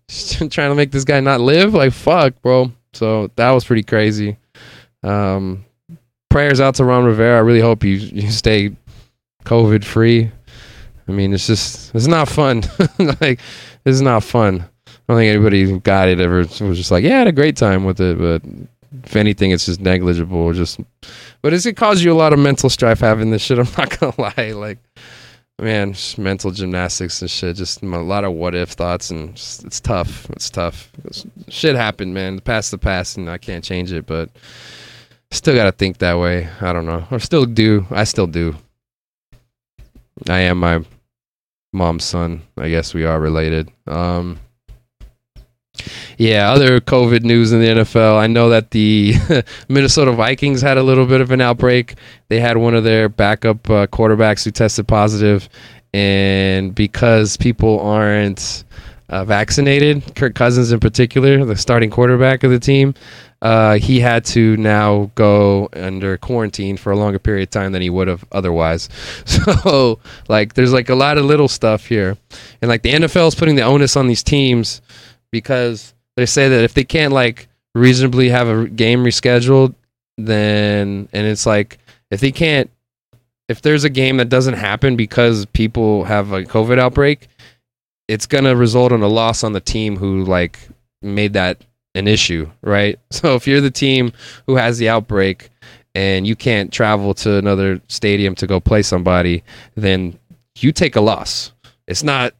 trying to make this guy not live, like, fuck, bro. So that was pretty crazy. Um, prayers out to Ron Rivera. I really hope you you stay COVID free. I mean, it's just it's not fun. [laughs] like it's not fun. I don't think anybody got it ever was just like, yeah, I had a great time with it. But if anything, it's just negligible. Just, but it's, it caused you a lot of mental strife having this shit. [laughs] I'm not gonna lie. Like, man, mental gymnastics and shit. Just a lot of what if thoughts, and just, it's tough. It's tough. It's, shit happened, man. The past, the past, and I can't change it. But Still got to think that way. I don't know. Or still do. I still do. I am my mom's son. I guess we are related. Um, yeah, other COVID news in the NFL. I know that the [laughs] Minnesota Vikings had a little bit of an outbreak. They had one of their backup uh, quarterbacks who tested positive, and because people aren't uh, vaccinated, Kirk Cousins in particular, the starting quarterback of the team, uh, he had to now go under quarantine for a longer period of time than he would have otherwise. [laughs] So, like, there's like a lot of little stuff here, and like the NFL is putting the onus on these teams because they say that if they can't like reasonably have a game rescheduled, then and it's like if they can't, if there's a game that doesn't happen because people have a COVID outbreak, it's gonna result in a loss on the team who like made that an issue, right? [laughs] So if you're the team who has the outbreak and you can't travel to another stadium to go play somebody, then you take a loss. It's not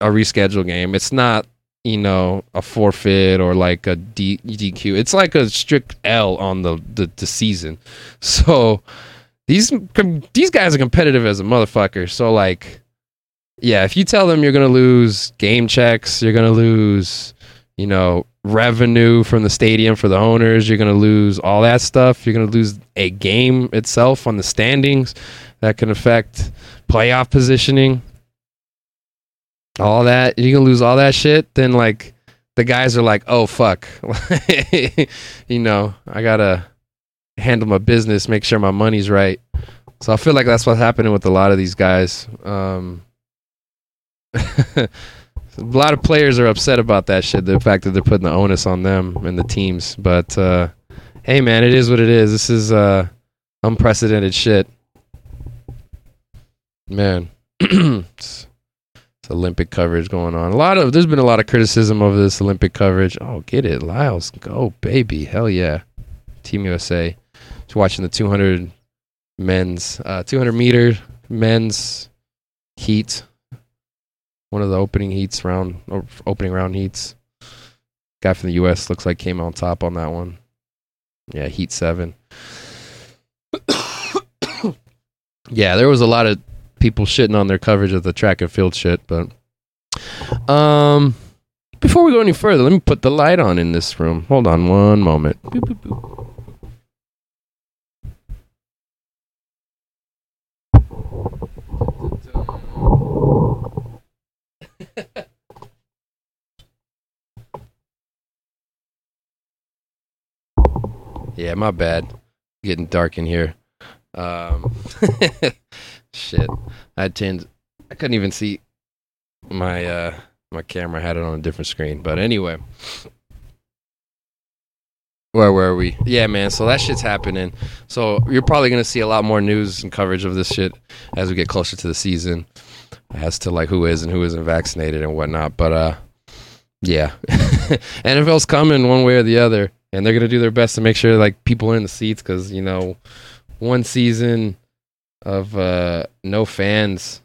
a reschedule game. It's not you know a forfeit or like a D- DQ. It's like a strict L on the, the the season. [laughs] So these these guys are competitive as a motherfucker. So like, yeah, if you tell them you're gonna lose game checks, you're gonna lose, you know, revenue from the stadium for the owners. You're going to lose all that stuff. You're going to lose a game itself on the standings that can affect playoff positioning. All that you're gonna lose all that shit. Then like the guys are like, oh fuck, [laughs] you know, I gotta handle my business, make sure my money's right. So I feel like that's what's happening with a lot of these guys. Um, [laughs] a lot of players are upset about that shit. The fact that they're putting the onus on them and the teams. But uh, hey, man, it is what it is. This is uh, unprecedented shit, man. [clears throat] it's, it's Olympic coverage going on. A lot of there's been a lot of criticism of this Olympic coverage. Oh, get it, Lyles, go baby, hell yeah, Team USA. Just watching the 200 men's, uh, 200 meter men's heat. One of the opening heats round, opening round heats. Guy from the U.S. looks like came on top on that one. Yeah, heat seven. [coughs] yeah, there was a lot of people shitting on their coverage of the track and field shit, but um before we go any further, let me put the light on in this room. Hold on one moment. Boop, boop, boop. Yeah, my bad. Getting dark in here. Um, [laughs] shit, I had turned. I couldn't even see my uh my camera. Had it on a different screen. But anyway, where were we? Yeah, man. So that shit's happening. So you're probably gonna see a lot more news and coverage of this shit as we get closer to the season, as to like who is and who isn't vaccinated and whatnot. But uh, yeah, [laughs] NFL's coming one way or the other, and they're gonna do their best to make sure like people are in the seats because you know, one season of uh no fans,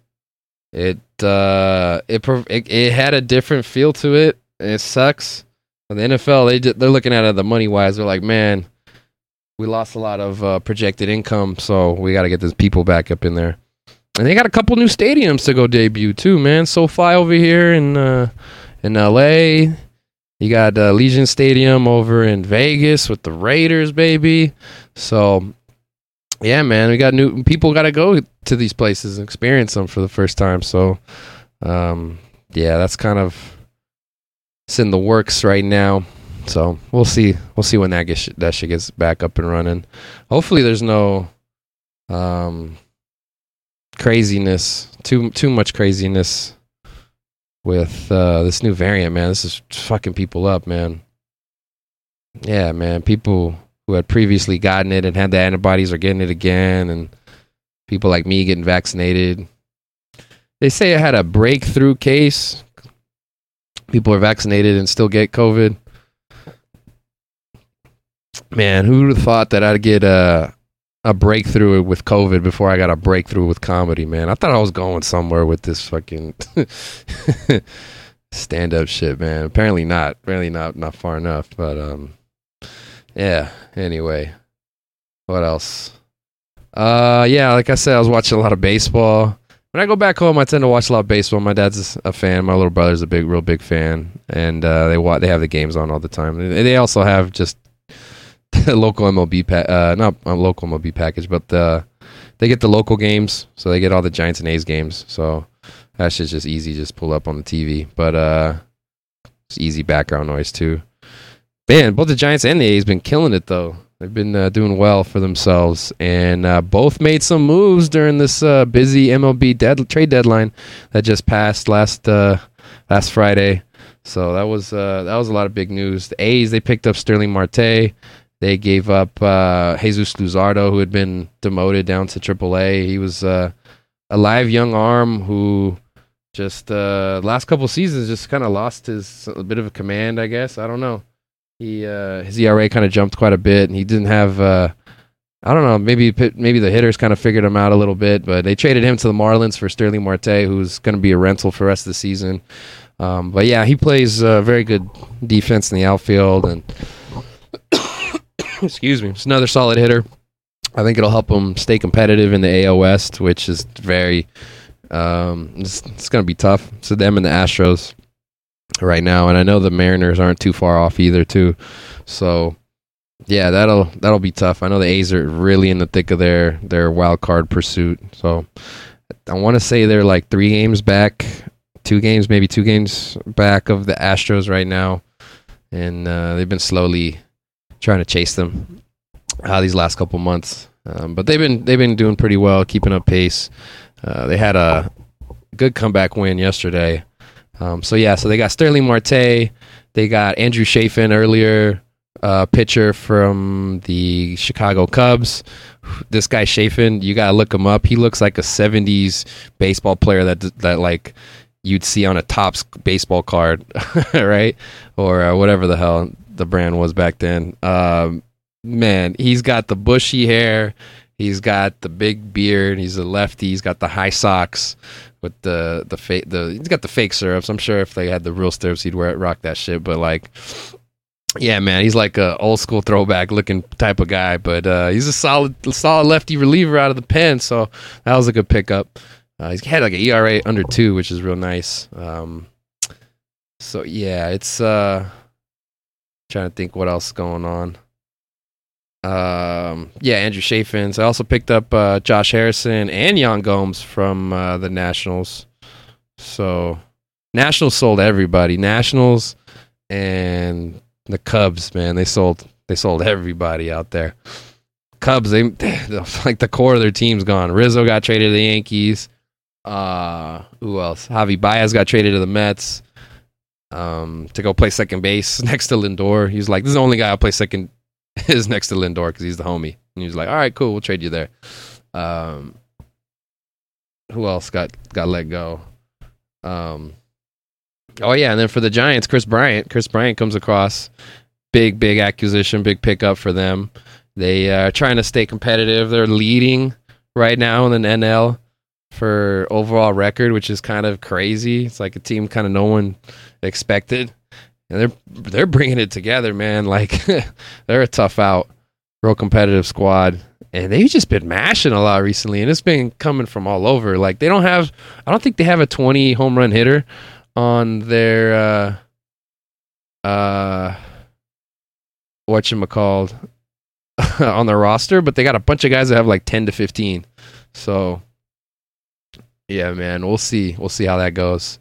it uh it it, it had a different feel to it. and It sucks and the NFL, they they're looking at it the money wise. They're like, man, we lost a lot of uh, projected income, so we got to get these people back up in there. And they got a couple new stadiums to go debut too, man. SoFi over here in uh, in LA. You got uh, Allegiant Stadium over in Vegas with the Raiders, baby. So, yeah, man, we got new people. Got to go to these places and experience them for the first time. So, um, yeah, that's kind of it's in the works right now. So we'll see. We'll see when that gets that shit gets back up and running. Hopefully, there's no um, craziness. Too too much craziness with uh, this new variant, man. This is fucking people up, man. Yeah, man. People who had previously gotten it and had the antibodies are getting it again, and people like me getting vaccinated. They say I had a breakthrough case people are vaccinated and still get COVID. Man, who would have thought that I'd get a a breakthrough with COVID before I got a breakthrough with comedy, man? I thought I was going somewhere with this fucking [laughs] stand up shit, man. Apparently not. Apparently not not far enough. But um yeah, anyway. What else? Uh yeah, like I said, I was watching a lot of baseball when I go back home, I tend to watch a lot of baseball. My dad's a fan. My little brother's a big, real big fan, and uh, they watch. They have the games on all the time. They also have just the [laughs] local MLB, pa- uh, not local MLB package, but the, they get the local games, so they get all the Giants and A's games. So that just just easy, just pull up on the TV. But uh, it's easy background noise too. Man, both the Giants and the A's been killing it though. They've been uh, doing well for themselves, and uh, both made some moves during this uh, busy MLB dead- trade deadline that just passed last uh, last Friday. So that was uh, that was a lot of big news. The A's they picked up Starling Marte. They gave up uh, Jesus Luzardo, who had been demoted down to AAA. He was a live young arm who just last couple seasons just kind of lost his a bit of a command. I guess I don't know he uh, his ERA kind of jumped quite a bit, and he didn't have. Uh, I don't know. Maybe maybe the hitters kind of figured him out a little bit, but they traded him to the Marlins for Starling Marte, who's going to be a rental for the rest of the season. Um, but yeah, he plays uh, very good defense in the outfield, and [laughs] excuse me, it's another solid hitter. I think it'll help him stay competitive in the AL West, which is very. Um, it's, it's going to be tough. So them and the Astros right now, and I know the Mariners aren't too far off either, too. So yeah, that'll that'll be tough. I know the A's are really in the thick of their their wild card pursuit. So I want to say they're like three games back, two games, maybe two games back of the Astros right now, and uh, they've been slowly trying to chase them. uh, these last couple months. Um, but they've been they've been doing pretty well, keeping up pace. Uh, they had a good comeback win yesterday. Um, so yeah, so they got Starling Marte, they got Andrew Chafin earlier, uh, pitcher from the Chicago Cubs. This guy Chafin, you gotta look him up. He looks like a '70s baseball player that that like you'd see on a Topps baseball card, [laughs] right? Or uh, whatever the hell the brand was back then. Um, man, he's got the bushy hair. He's got the big beard. He's a lefty. He's got the high socks with the the fake. The he's got the fake syrups. I'm sure if they had the real stirrups, he'd wear it, rock that shit. But like, yeah, man, he's like a old school throwback looking type of guy. But uh, he's a solid solid lefty reliever out of the pen. So that was a good pickup. Uh, he's had like an ERA under two, which is real nice. Um, so yeah, it's uh, trying to think what else is going on. Um, yeah, Andrew Chafins. I also picked up uh, Josh Harrison and Yan Gomes from uh, the Nationals. So Nationals sold everybody. Nationals and the Cubs, man, they sold they sold everybody out there. Cubs, they [laughs] like the core of their team's gone. Rizzo got traded to the Yankees. Uh, who else? Javi Baez got traded to the Mets um, to go play second base [laughs] next to Lindor. He's like, this is the only guy I'll play second [laughs] is next to Lindor because he's the homie. And he was like, all right, cool, we'll trade you there. Um, who else got got let go? Um, oh yeah, and then for the Giants, Kris Bryant. Kris Bryant comes across big, big acquisition, big pickup for them. They are trying to stay competitive. They're leading right now in the NL for overall record, which is kind of crazy. It's like a team kind of no one expected, and they're they're bringing it together, man. [laughs] Like they're a tough out, real competitive squad, and they've just been mashing a lot recently, and it's been coming from all over. Like they don't have, I don't think they have a twenty home run hitter on their uh uh called [laughs] on their roster, but they got a bunch of guys that have like ten to fifteen. So yeah, man, we'll see. We'll see how that goes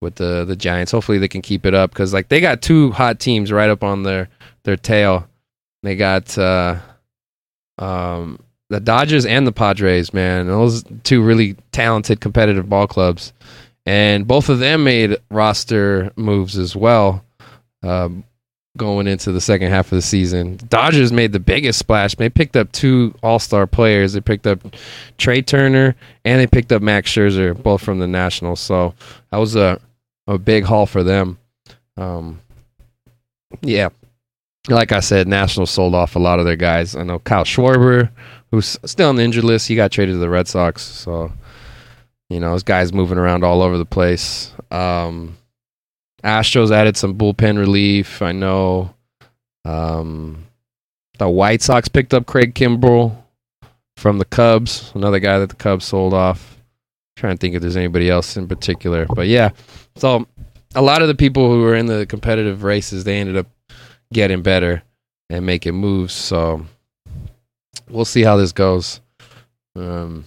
with the the Giants. Hopefully they can keep it up because like they got two hot teams right up on their their tail. They got uh, um, the Dodgers and the Padres. Man, those two really talented competitive ball clubs, and both of them made roster moves as well. Um, going into the second half of the season. Dodgers made the biggest splash. They picked up two All Star players. They picked up Trea Turner and they picked up Max Scherzer, both from the Nationals. So that was a a big haul for them. Um, yeah, like I said, Nationals sold off a lot of their guys. I know Kyle Schwarber, who's still on the injured list, he got traded to the Red Sox. So you know, his guys moving around all over the place. Um, Astros added some bullpen relief. I know um, the White Sox picked up Craig Kimbrel from the Cubs, another guy that the Cubs sold off. I'm trying to think if there's anybody else in particular, but yeah. So a lot of the people who were in the competitive races, they ended up getting better and making moves. So we'll see how this goes. Um,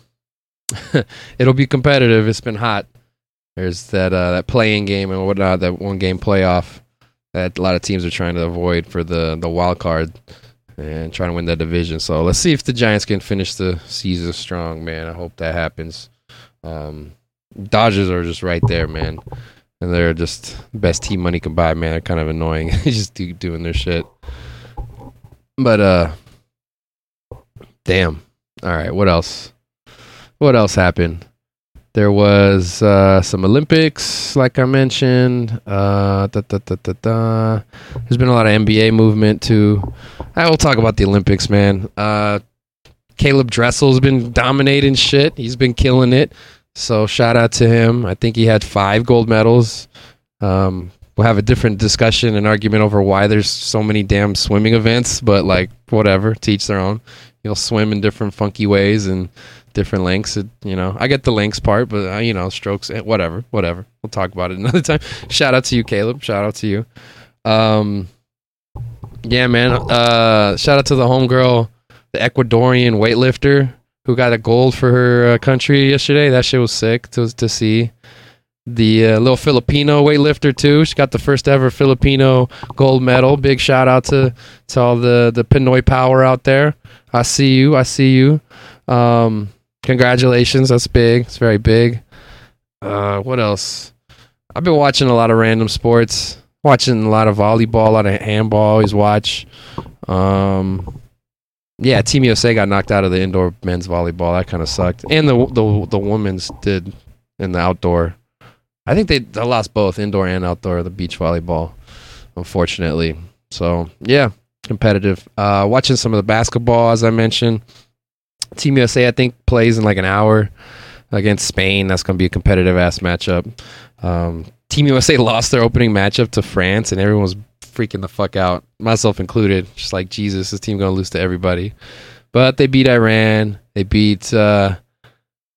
[laughs] it'll be competitive. It's been hot. There's that uh, that play-in game and whatnot, that one game playoff that a lot of teams are trying to avoid for the the wild card and trying to win that division. So let's see if the Giants can finish the season strong, man. I hope that happens. Um, Dodgers are just right there, man, and they're just best team money can buy, man. They're kind of annoying, [laughs] just do, doing their shit. But uh, damn. All right, what else? What else happened? There was uh, some Olympics, like I mentioned. Uh, da, da, da, There's been a lot of NBA movement too. I will talk about the Olympics, man. Uh, Caeleb Dressel's been dominating shit. He's been killing it. So shout out to him. I think he had five gold medals. Um, we'll have a different discussion and argument over why there's so many damn swimming events, but like whatever, teach their own. You'll swim in different funky ways and different lengths. It, you know, I get the lengths part, but uh, you know, strokes, eh, whatever, whatever. We'll talk about it [laughs] another time. Shout out to you, Caeleb. Shout out to you. Um, yeah, man. Uh, shout out to the homegirl, the Ecuadorian weightlifter who got a gold for her uh, country yesterday. That shit was sick to to see. the uh, little Filipino weightlifter too. She got the first ever Filipino gold medal. Big shout out to to all the the Pinoy power out there. I see you. I see you. Um, congratulations. That's big. It's very big. Uh, what else? I've been watching a lot of random sports. Watching a lot of volleyball, a lot of handball. Always watch. Um, yeah, Team USA got knocked out of the indoor men's volleyball. That kind of sucked. And the the the women's did in the outdoor. I think they, they lost both indoor and outdoor the beach volleyball, unfortunately. So yeah, competitive. Uh, watching some of the basketball as I mentioned. Team USA I think plays in like an hour against Spain. That's going to be a competitive ass matchup. Um, Team USA [laughs] lost their opening matchup to France, and everyone was freaking the fuck out, myself included. Just like Jesus, this team going to lose to everybody. But they beat Iran. They beat uh,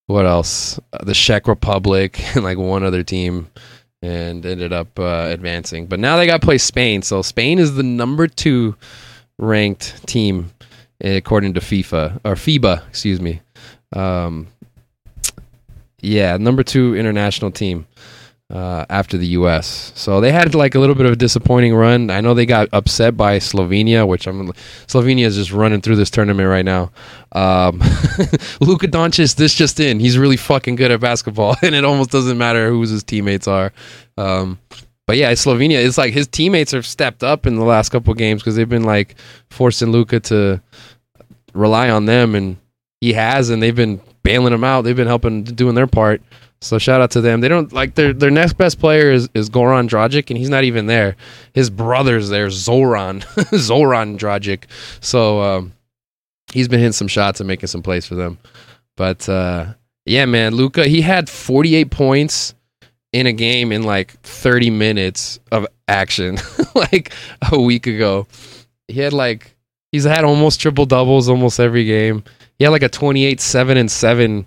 what else? Uh, the Czech Republic [laughs] and like one other team, and ended up uh, advancing. But now they got to play Spain. So Spain is the number two ranked team according to FIFA or FIBA, excuse me. Um, yeah, number two international team uh, after the U.S. So they had like a little bit of a disappointing run. I know they got upset by Slovenia, which I'm Slovenia is just running through this tournament right now. Um, [laughs] Luka Doncic, this just in, he's really fucking good at basketball, [laughs] and it almost doesn't matter who his teammates are. Um, but yeah, Slovenia, it's like his teammates have stepped up in the last couple games because they've been like forcing Luka to rely on them, and he has, and they've been bailing him out. They've been helping doing their part. So shout out to them. They don't like their their next best player is, is Goran Dragic, and he's not even there. His brother's there, Zoran, [laughs] Zoran Dragic. So um, he's been hitting some shots and making some plays for them. But uh, yeah, man, Luka, he had 48 points in a game in like 30 minutes of action, [laughs] like a week ago. He had like he's had almost triple doubles almost every game. He had like a 28, seven and seven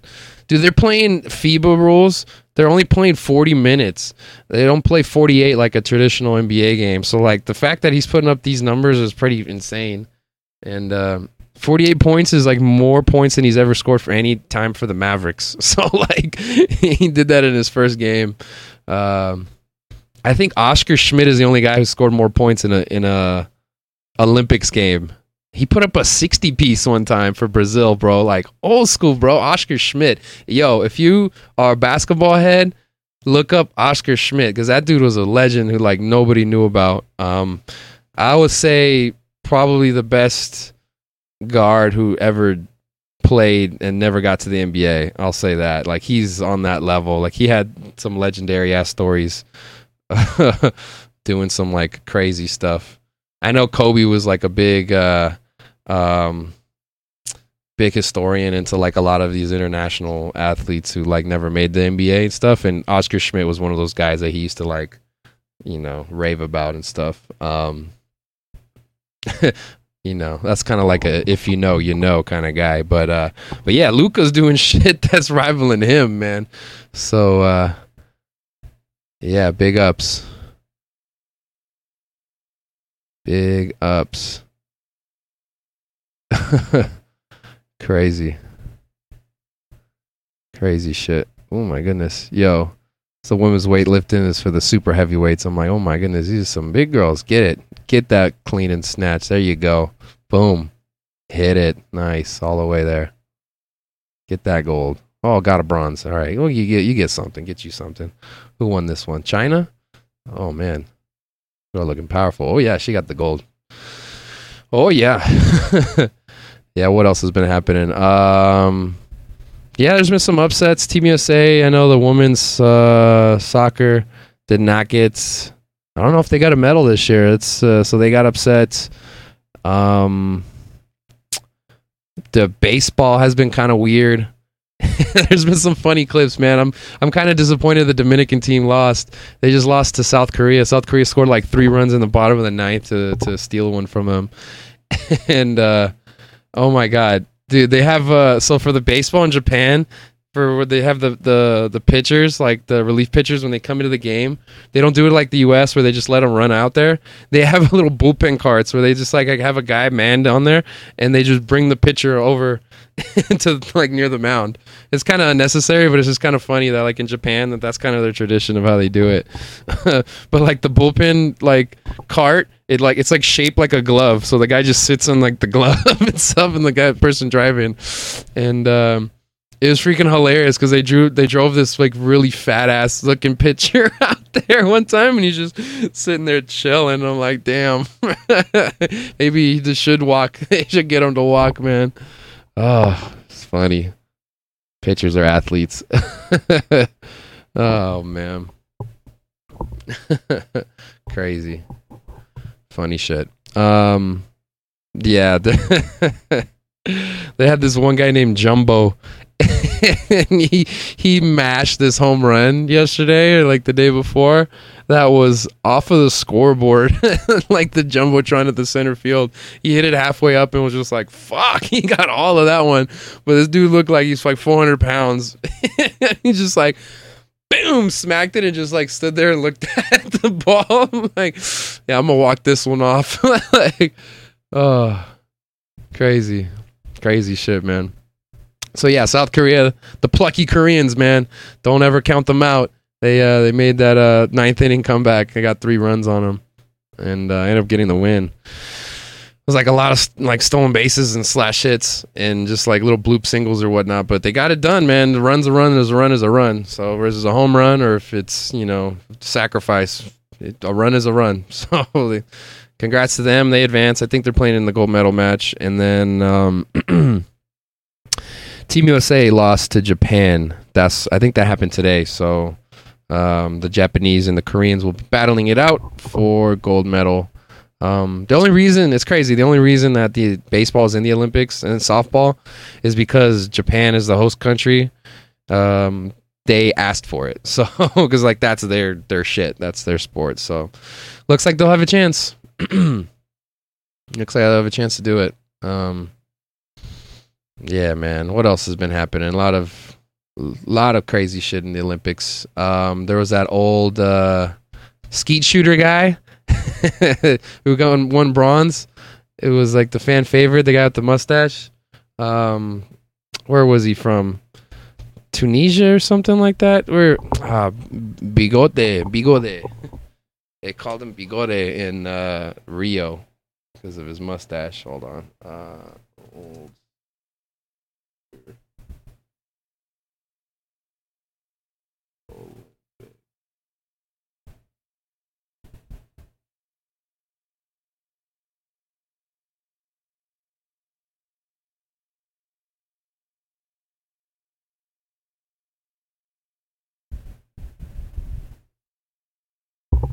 Dude, they're playing FIBA rules. They're only playing 40 minutes. They don't play 48 like a traditional NBA game. So like the fact that he's putting up these numbers is pretty insane. And uh, 48 points is like more points than he's ever scored for any time for the Mavericks. [laughs] So like [laughs] he did that in his first game. Um, I think Oscar Schmidt is the only guy who scored more points in a in a Olympics game he put up a 60 piece one time for Brazil, bro. Like old school, bro. Oscar Schmidt. Yo, if you are a basketball head, look up Oscar Schmidt because that dude was a legend who like nobody knew about. Um, I would say probably the best guard who ever played and never got to the NBA. I'll say that. Like he's on that level. Like he had some legendary ass stories [laughs] doing some like crazy stuff. I know Kobe was like a big uh um, big historian into like a lot of these international athletes who like never made the NBA and stuff. And Oscar Schmidt was one of those guys that he used to like, you know, rave about and stuff. Um, [laughs] you know, that's kind of like a if you know, you know kind of guy. But uh, but yeah, Luka's [laughs] doing shit that's rivaling him, man. So uh, yeah, big ups. Big ups. [laughs] Crazy. Crazy shit. Oh my goodness. Yo. So women's weightlifting is for the super heavyweights. I'm like, oh my goodness, these are some big girls. Get it. Get that clean and snatch. There you go. Boom. Hit it. Nice. All the way there. Get that gold. Oh, got a bronze. All right. Well, you get you get something. Get you something. Who won this one? China? Oh man. Girl looking powerful. Oh yeah, she got the gold. Oh yeah. [laughs] yeah, what else has been happening? Um, yeah, there's been some upsets. Team USA, I know the women's uh, soccer did not get. I don't know if they got a medal this year. It's uh, so they got upset. Um, the baseball has been kind of weird. [laughs] There's been some funny clips, man. I'm I'm kind of disappointed the Dominican team lost. They just lost to South Korea. South Korea scored like three runs in the bottom of the ninth to to steal one from them, [laughs] and uh, Oh my god, dude! They have uh, so for the baseball in Japan, for where they have the the the pitchers like the relief pitchers when they come into the game. They don't do it like the U.S. where they just let them run out there. They have [laughs] a little bullpen carts where they just like have a guy manned on there and they just bring the pitcher over [laughs] to like near the mound. It's kind of unnecessary, but it's just kind of funny that like in Japan that that's kind of their tradition of how they do it. [laughs] but like the bullpen like cart, it like it's like shaped like a glove, so the guy just sits on like the glove itself and the guy person driving, and. um it was freaking hilarious because they drew they drove this like really fat ass looking [laughs] pitcher out there one time and he's just sitting there chilling. I'm like, damn, [laughs] maybe he just should walk. [laughs] they should get him to walk, man. Oh, it's funny. Pitchers are athletes. oh man, crazy, funny shit. Um, yeah. they had this one guy named Jumbo [laughs] and he he mashed this home run yesterday or like the day before. That was off of the scoreboard [laughs] like the jumbotron at the center field. He hit it halfway up and was just like fuck [laughs] he got all of that one. But this dude looked like he's like 400 pounds. He's just like boom smacked it and just like stood there and looked at the ball. I'm like yeah i'm gonna walk this one off. Like oh crazy crazy shit man so yeah, South Korea, the plucky Koreans, man, don't ever count them out. They uh, they made that uh, ninth inning comeback. I got three runs on them, and uh, ended up getting the win. It was like a lot of like stolen bases and slash hits and just like little bloop singles or whatnot. But they got it done, man. The run's a run, is a run is a run. So it's a home run or if it's you know sacrifice, it, a run is a run. [laughs] So congrats to them. They advance. I think they're playing in the gold medal match, and then. Um, [clears throat] Team USA lost to Japan. That's I think that happened today. So um, the Japanese and the Koreans will be battling it out for gold medal. Um, the only reason it's crazy. The only reason that the baseball is in the Olympics and softball is because Japan is the host country. Um, they asked for it, [laughs] so because like that's their their shit. That's their sport. So looks like they'll have a chance. [clears throat] looks like they'll have a chance to do it. Um, yeah, man. What else has been happening? A lot of lot of crazy shit in the Olympics. Um, there was that old uh, skeet shooter guy [laughs] who got one bronze. It was like the fan favorite, the guy with the mustache. Um, where was he from? Tunisia or something like that. Where uh, Bigote, Bigote. [laughs] They called him Bigote in uh, Rio because of his mustache. Hold on. Uh, old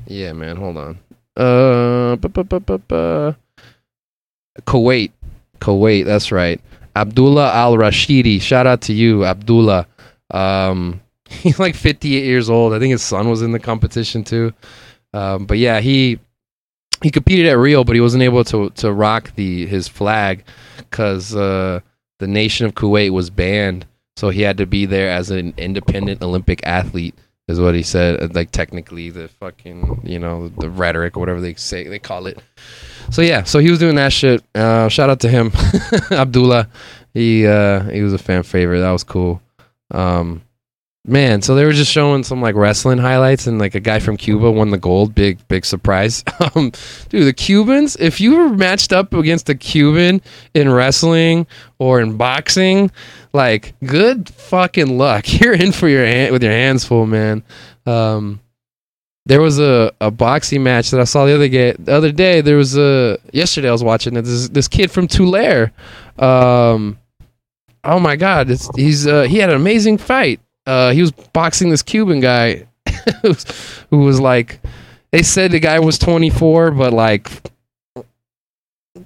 Yeah, man. Hold on. Uh, Kuwait, Kuwait. That's right. Abdullah Al Rashidi. Shout out to you, Abdullah. Um, [laughs] he's like 58 years old. I think his son was in the competition too. Um, but yeah, he he competed at Rio, but he wasn't able to to rock the his flag because uh, the nation of Kuwait was banned. So he had to be there as an independent Olympic athlete is what he said. Uh, like technically, the fucking you know the rhetoric or whatever they say they call it. So yeah, so he was doing that shit. Uh, shout out to him, [laughs] Abdullah. He uh, he was a fan favorite. That was cool. Um, man, so they were just showing some like wrestling highlights, and like a guy from Cuba won the gold. Big big surprise. [laughs] um, dude, the Cubans. If you were matched up against a Cuban in wrestling or in boxing, like good fucking luck. [laughs] You're in for your hand with your hands full, man. Um, there was a, a boxing match that I saw the other day. The other day, there was a yesterday I was watching it. This this kid from Tulare. Um, oh my god, he's uh, he had an amazing fight. Uh, he was boxing this Cuban guy who, was, [laughs] who was like, they said the guy was 24, but like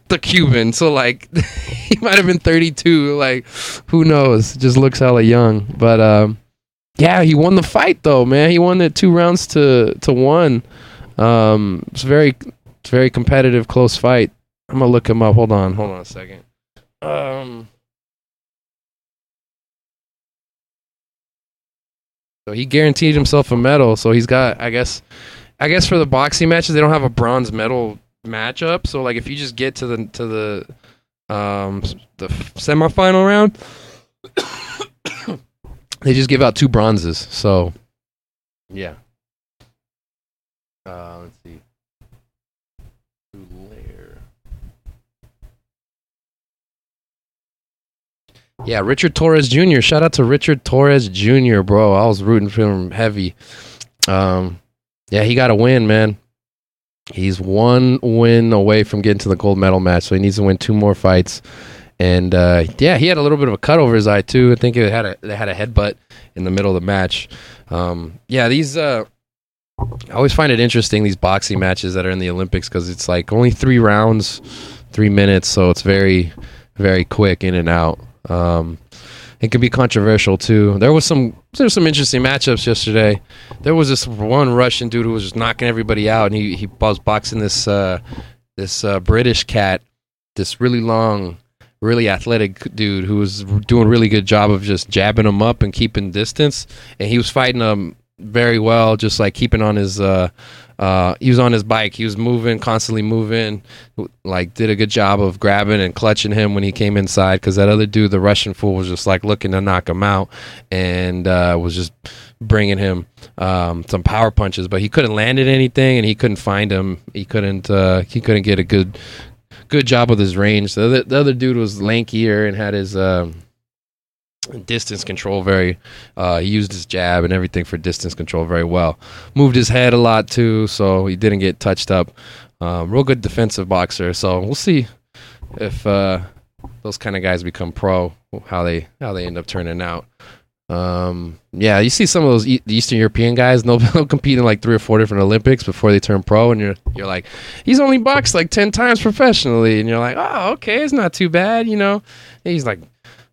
the Cuban. So like [laughs] he might have been 32. Like who knows? Just looks hella young. But um, yeah, he won the fight though, man. He won it two rounds to to one. Um, it's very it's very competitive, close fight. I'm gonna look him up. Hold on, hold on a second. Um. So he guaranteed himself a medal. So he's got, I guess, I guess for the boxing matches they don't have a bronze medal matchup. So like if you just get to the to the um the semifinal round, [coughs] they just give out two bronzes. So yeah. Uh, let's see. Yeah, Richard Torrez Jr. Shout out to Richard Torrez Jr. Bro, I was rooting for him heavy. Um, yeah, he got a win, man. He's one win away from getting to the gold medal match, so he needs to win two more fights. And uh, yeah, he had a little bit of a cut over his eye too. I think it had a they had a headbutt in the middle of the match. Um, yeah, these uh, I always find it interesting these boxing matches that are in the Olympics because it's like only three rounds, three minutes, so it's very, very quick in and out. Um, it can be controversial too. There was some there was some interesting matchups yesterday. There was this one Russian dude who was just knocking everybody out, and he he was boxing this uh, this uh, British cat, this really long, really athletic dude who was doing a really good job of just jabbing him up and keeping distance, and he was fighting him very well, just like keeping on his uh, uh, he was on his bike. He was moving, constantly moving. Like did a good job of grabbing and clutching him when he came inside. Because that other dude, the Russian fool, was just like looking to knock him out and uh, was just bringing him um, some power punches. But he couldn't land at anything, and he couldn't find him. He couldn't. Uh, he couldn't get a good good job with his range. The the other dude was lankier and had his. Um, distance control very uh, he used his jab and everything for distance control very well. Moved his head a lot too so he didn't get touched up. Um, real good defensive boxer so we'll see if uh, those kind of guys become pro how they how they end up turning out. Um, yeah you see some of those e- eastern european guys [laughs] they'll, compete in like three or four different olympics before they turn pro and you're you're like he's only boxed like 10 times professionally and you're like oh okay it's not too bad you know? And he's like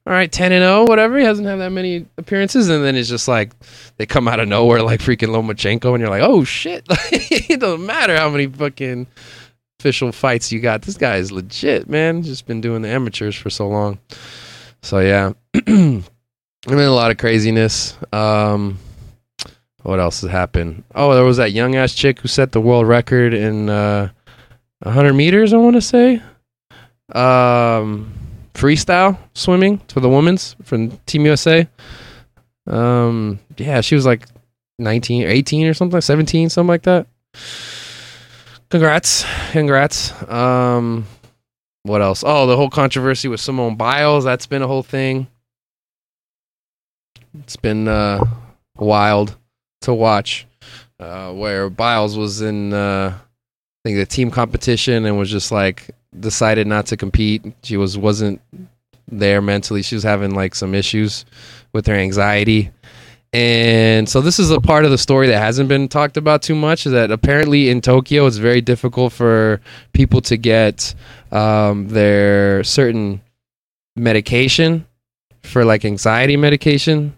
all right, 10 and 0, whatever. He hasn't had that many appearances. And then it's just like they come out of nowhere like freaking Lomachenko, and you're like, oh shit. [laughs] it doesn't matter how many fucking official fights you got. This guy is legit, man. Just been doing the amateurs for so long. So yeah. [clears throat] I mean, a lot of craziness. Um, what else has happened? Oh, there was that young ass chick who set the world record in uh, 100 meters, I want to say. Um, freestyle swimming for the women's from Team USA. Um, yeah, she was like 19, 18 or something, 17, something like that. Congrats. Congrats. Um, what else? Oh, the whole controversy with Simone Biles. That's been a whole thing. It's been uh, wild to watch. Uh, where Biles was in, uh, I think, the team competition and was just like, decided not to compete. She was wasn't there mentally. She was having like some issues with her anxiety. And so this is a part of the story that hasn't been talked about too much is that apparently in Tokyo it's very difficult for people to get um, their certain medication for like anxiety medication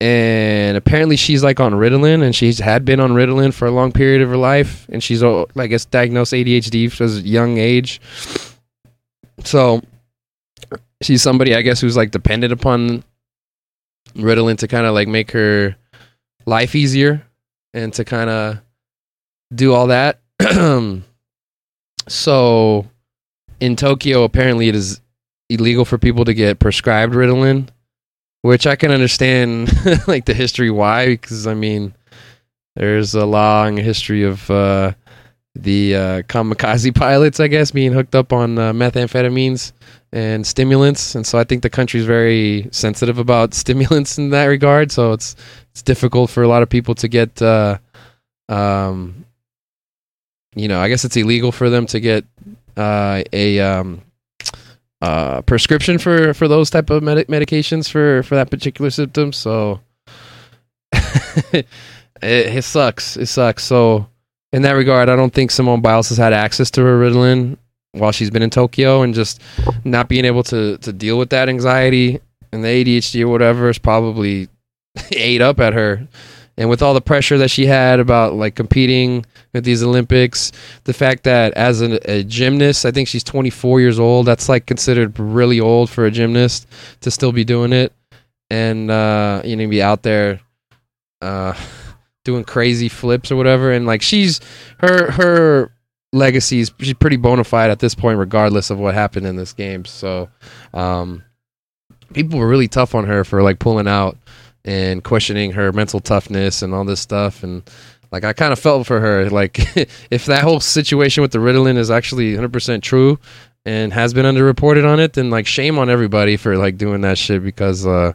and apparently she's like on Ritalin, and she's had been on Ritalin for a long period of her life, and she's uh, I guess diagnosed ADHD from a young age. So she's somebody I guess who's like dependent upon Ritalin to kind of like make her life easier and to kind of do all that. [clears throat] so in Tokyo, apparently it is illegal for people to get prescribed Ritalin which I can understand, [laughs] like the history why, because I mean, there's a long history of uh, the uh, kamikaze [laughs] pilots, I guess, being hooked up on uh, methamphetamines and stimulants, and so I think the country's very sensitive about [laughs] stimulants in that regard. So it's it's difficult for a lot of people to get, uh, um, you know, I guess it's illegal for them to get uh, a um, uh, prescription for for those type of med- medications for for that particular symptom. So [laughs] it, it, sucks. It sucks. So in that regard, I don't think Simone Biles has had access to her Ritalin while she's been in Tokyo, and just not being able to to deal with that anxiety and the ADHD or whatever is probably [laughs] ate up at her and with all the pressure that she had about like competing at these Olympics, the fact that as a, a, gymnast, I think she's 24 years old. That's like considered really old for a gymnast to still be doing it, and uh, you know, be out there uh, doing crazy flips or whatever, and like she's her her legacy is she's pretty bona fide at this point, regardless of what happened in this game. So, um, people were really tough on her for like pulling out and questioning her mental toughness and all this stuff. And like I kind of felt for her like [laughs] if that whole situation with the Ritalin is actually 100% true and has been underreported on it then like shame on everybody for like doing that shit because uh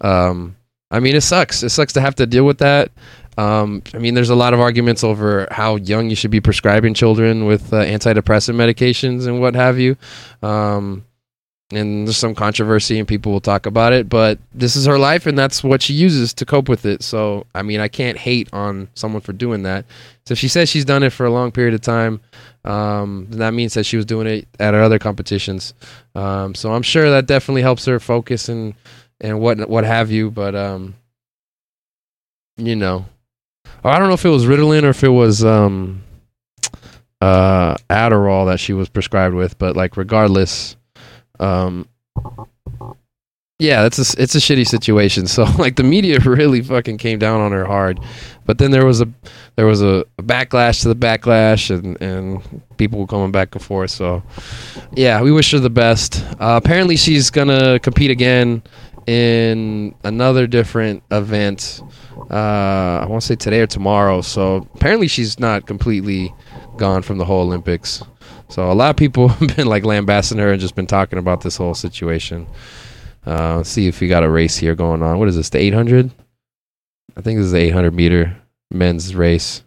um I mean it sucks. It sucks to have to deal with that. Um, I mean, there's a lot of arguments over how young you should be prescribing children with uh, antidepressant medications and what have you. Um, and there's some controversy and people will talk about it but this is her life and that's what she uses to cope with it. So i mean i can't hate on someone for doing that. So she says she's done it for a long period of time um, that means that she was doing it at her other competitions. Um, so i'm sure that definitely helps her focus and and what what have you but um, you know. I don't know if it was ritalin or if it was um, uh, adderall that she was prescribed with but like regardless um, yeah, it's a it's a shitty situation. [laughs] So like the media [laughs] really fucking came down on her hard, but then there was a there was a, backlash to the backlash, and and people were coming back and forth. So yeah, we wish her the best. Uh, apparently, she's gonna compete again in another different event. Uh, I want to say today or tomorrow. So apparently, she's not completely gone from the whole Olympics. So a lot of people [laughs] have been like lambasting her and just been talking about this whole situation. Uh, let's see if we got a race here going on. What is this? The 800? I think this is the 800 meter men's race.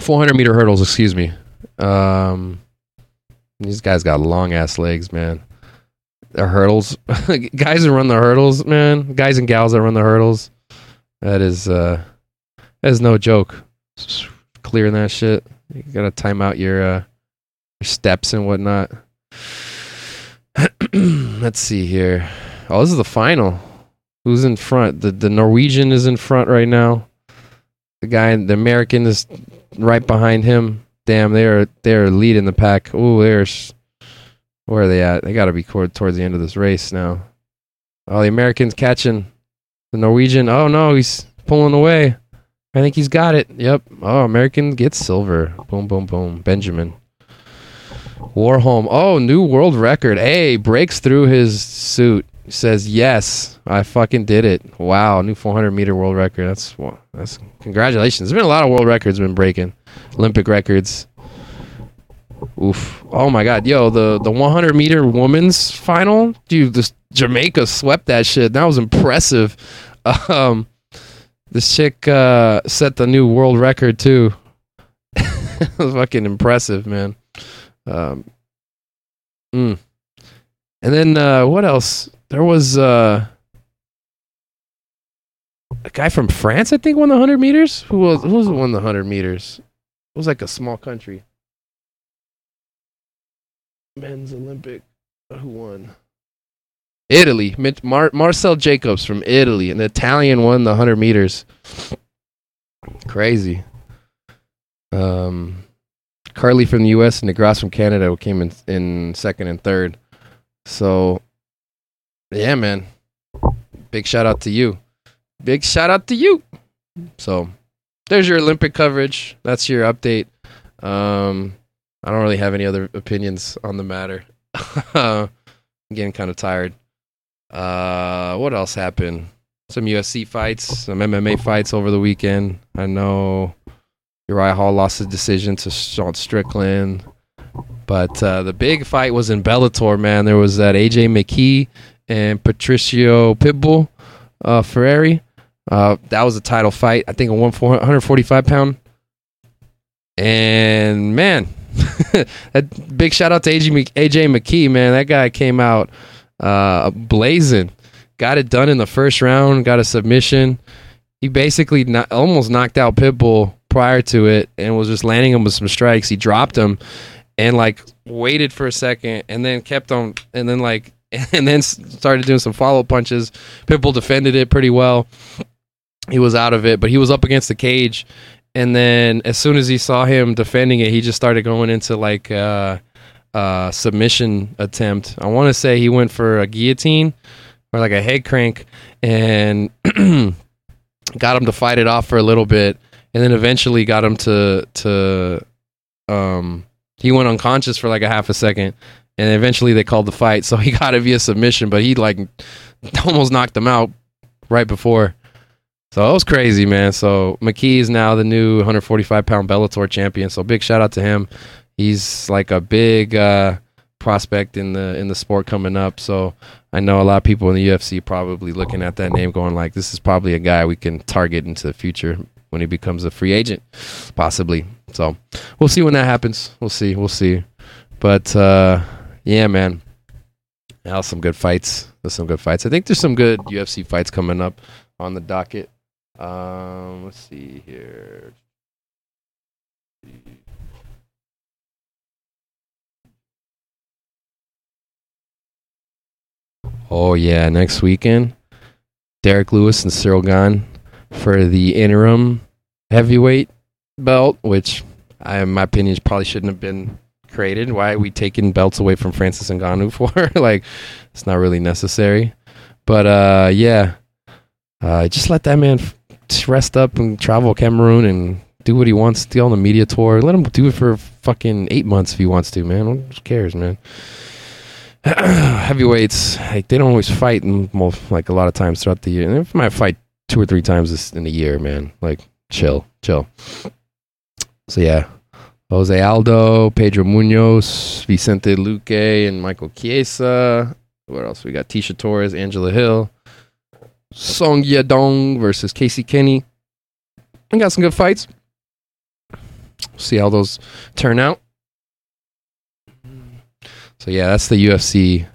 400 meter hurdles, excuse me. Um, these guys got long ass legs, man. The hurdles, [laughs] guys that run the hurdles, man. Guys and gals that run the hurdles. That is, uh, that is no joke. Clearing that shit. You gotta time out your, uh, steps and whatnot. [clears throat] Let's see here. Oh, this is the final. Who's in front? The the Norwegian is in front right now. The guy, the American, is right behind him. Damn, they are they are leading the pack. Oh, there's where are they at? They got to be towards the end of this race now. Oh, the American's catching the Norwegian. Oh no, he's pulling away. I think he's got it. Yep. Oh, American gets silver. Boom, boom, boom. Benjamin. Warholm. Oh, new world record. Hey, breaks through his suit. Says yes, I fucking did it. Wow, new 400 meter world record. That's that's congratulations. There's been a lot of world records been breaking, Olympic records. Oof. Oh my god, yo, the the 100 meter women's final, dude. This Jamaica swept that shit. That was impressive. [laughs] Um, this chick uh, set the new world record too. [laughs] it was fucking impressive, man. Um, mm. And then uh, what else? There was uh, a guy from France, I think, won the hundred meters. Who was who was won the hundred meters? It was like a small country. Men's Olympic. Who won? Italy. Mar- Marcell Jacobs from Italy. An Italian won the hundred meters. Crazy. Um, Kerley from the U.S. and DeGrasse from Canada came in in second and third. So, yeah, man, big shout out to you. Big shout out to you. So, there's your Olympic coverage. That's your update. Um, I don't really have any other opinions on the matter. [laughs] I'm getting kind of tired. Uh, what else happened? Some UFC fights, some MMA fights over the weekend. I know Uriah Hall lost his decision to Sean Strickland. But uh, the big fight was in Bellator, man. There was that AJ McKee and Patricio Pitbull uh, Freire. Uh, that was a title fight. I think a 145 pound. And man, [laughs] that big shout out to AJ, AJ McKee, man. That guy came out uh, blazing. Got it done in the first round. Got a submission. He basically not, almost knocked out Pitbull prior to it and was just landing him with some strikes. He dropped him and like waited for a second and then kept on and then like [laughs] and then started doing some follow punches. Pitbull defended it pretty well. He was out of it, but he was up against the cage. And then as soon as he saw him defending it, he just started going into like uh, uh, submission attempt. I want to say he went for a guillotine or like a head crank and [clears throat] got him to fight it off for a little bit, and then eventually got him to to um he went unconscious for like a half a second, and eventually they called the fight, so [laughs] he got it via submission, but he like [laughs] almost knocked him out right before. So it was crazy, man. So McKee is now the new 145 pound Bellator champion. So big shout out to him. He's like a big uh, prospect in the in the sport coming up. So I know a lot of people in the UFC probably looking at that name, going like, "This is probably a guy we can target into the future when he becomes a free agent, possibly." So we'll see when that happens. We'll see. We'll see. But uh, yeah, man, that was some good fights. There's some good fights. I think there's some good UFC fights coming up on the docket. Um, let's see here. Oh yeah, next weekend, Derrick Lewis and Ciryl Gane for the interim heavyweight belt, which I, in my opinion, probably shouldn't have been created. Why are we taking belts away from Francis Ngannou [laughs] for? like, it's not really necessary. But uh, yeah, uh, just let that man f- rest up and travel Cameroon and do what he wants. Deal on the media tour. Let him do it for fucking eight months if he wants to, man. Who cares, man? [clears throat] Heavyweights, like they don't always fight, most, like a lot of times throughout the year. They might fight two or three times in a year, man. Like, chill, chill. So yeah, Jose Aldo, Pedro Munhoz, Vicente Luque, and Michael Chiesa. What else? We got Tecia Torres, Angela Hill, Song Yadong versus Casey Kenney. We got some good fights. See how those turn out. So yeah, that's the UFC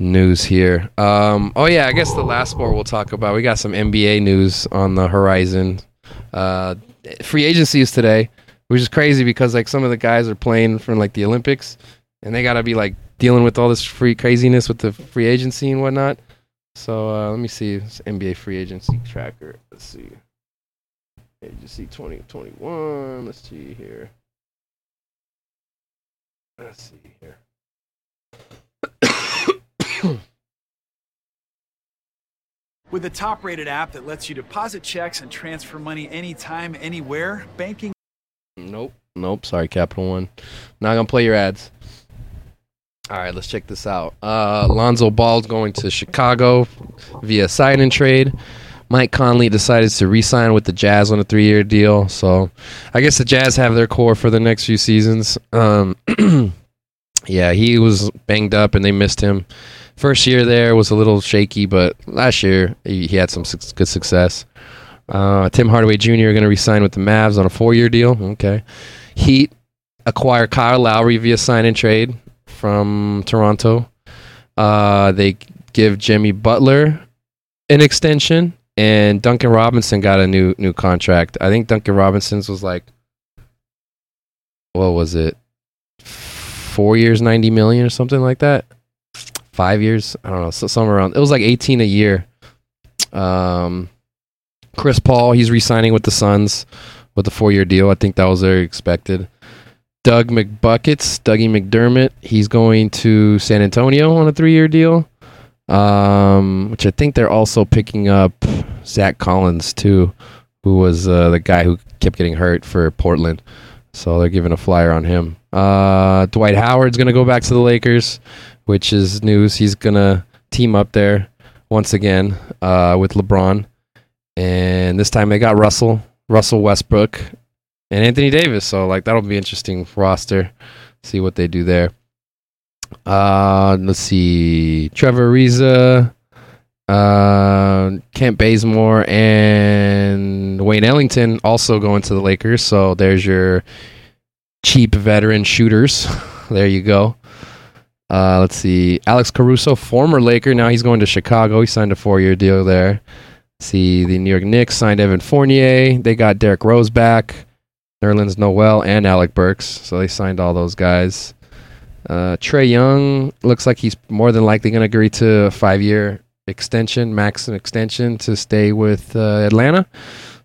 news here. Um, oh yeah, I guess the last sport we'll talk about. We got some NBA news on the horizon. Uh, free agency is today, which is crazy because like some of the guys are playing for like the Olympics, and they gotta be like dealing with all this free craziness with the free agency and whatnot. So uh, let me see NBA free agency tracker. Let's see. Agency 2021. Let's see here. Let's see here. With a top rated app that lets you deposit checks and transfer money anytime, anywhere, banking. Nope. Nope. Sorry, Capital One. Not gonna play your ads. All right, let's check this out. Uh, Lonzo Ball's going to Chicago via sign and trade. Mike Conley decided to re-sign with the Jazz on a three-year deal. So, I guess the Jazz have their core for the next few seasons. Um, [clears throat] yeah, he was banged up and they missed him. First year there was a little shaky, but last year he, had some su- good success. Uh, Tim Hardaway Jr. going to resign with the Mavs on a four-year deal. Okay. Heat acquire Kyle Lowry via sign and trade from Toronto. Uh, they give Jimmy Butler an extension, and Duncan Robinson got a new new contract. I think Duncan Robinson's was like, what was it? Four years, ninety million, or something like that. Five years, I don't know, so somewhere around. It was like eighteen a year. Um, Chris Paul, he's re-signing with the Suns with a four-year deal. I think that was very expected. Doug McBuckets, Dougie McDermott, he's going to San Antonio on a three-year deal. Um, which I think they're also picking up Zach Collins too, who was uh, the guy who kept getting hurt for Portland. So they're giving a flyer on him. Uh, Dwight Howard's gonna go back to the Lakers, which is news. He's gonna team up there once again uh, with LeBron, and this time they got Russell, Russell Westbrook, and Anthony Davis. So like that'll be interesting roster. See what they do there. Uh, let's see, Trevor Ariza, uh, Kent Bazemore, and Wayne Ellington also going to the Lakers. So there's your cheap veteran shooters. [laughs] there you go. Uh, let's see, Alex Caruso, former Laker, now he's going to Chicago. He signed a four-year deal there. See, the New York Knicks signed Evan Fournier. They got Derrick Rose back, Nerlens Noel, and Alec Burks. So they signed all those guys. Uh, Trae Young looks like he's more than likely going to agree to a five-year extension, max extension to stay with uh, Atlanta.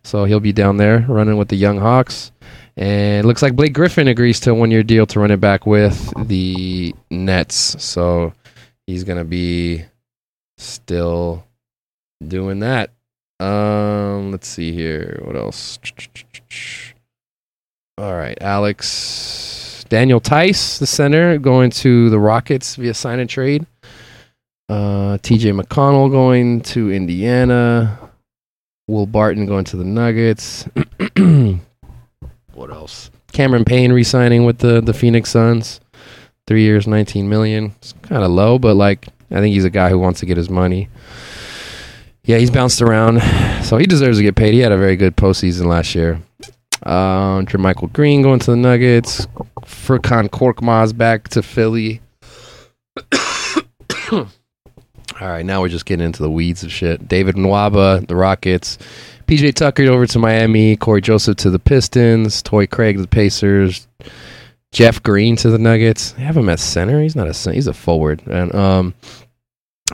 So he'll be down there running with the Young Hawks. And it looks like Blake Griffin agrees to a one-year deal to run it back with the Nets. So he's going to be still doing that. Um, let's see here. What else? All right, Alex Daniel Theis, the center, going to the Rockets via sign and trade. Uh, T.J. McConnell going to Indiana. Will Barton going to the Nuggets. [clears throat] what else? Cameron Payne re-signing with the the Phoenix Suns. Three years, nineteen million. It's kind of low, but like I think he's a guy who wants to get his money. Yeah, he's bounced around, so he deserves to get paid. He had a very good postseason last year. Um, Michael Green going to the Nuggets. Furkan Korkmaz back to Philly. [coughs] All right, now we're just getting into the weeds of shit. David Nwaba, the Rockets. PJ Tucker over to Miami. Cory Joseph to the Pistons. Toy Craig to the Pacers. Jeff Green to the Nuggets. They have him at center. He's not a center. He's a forward. And um,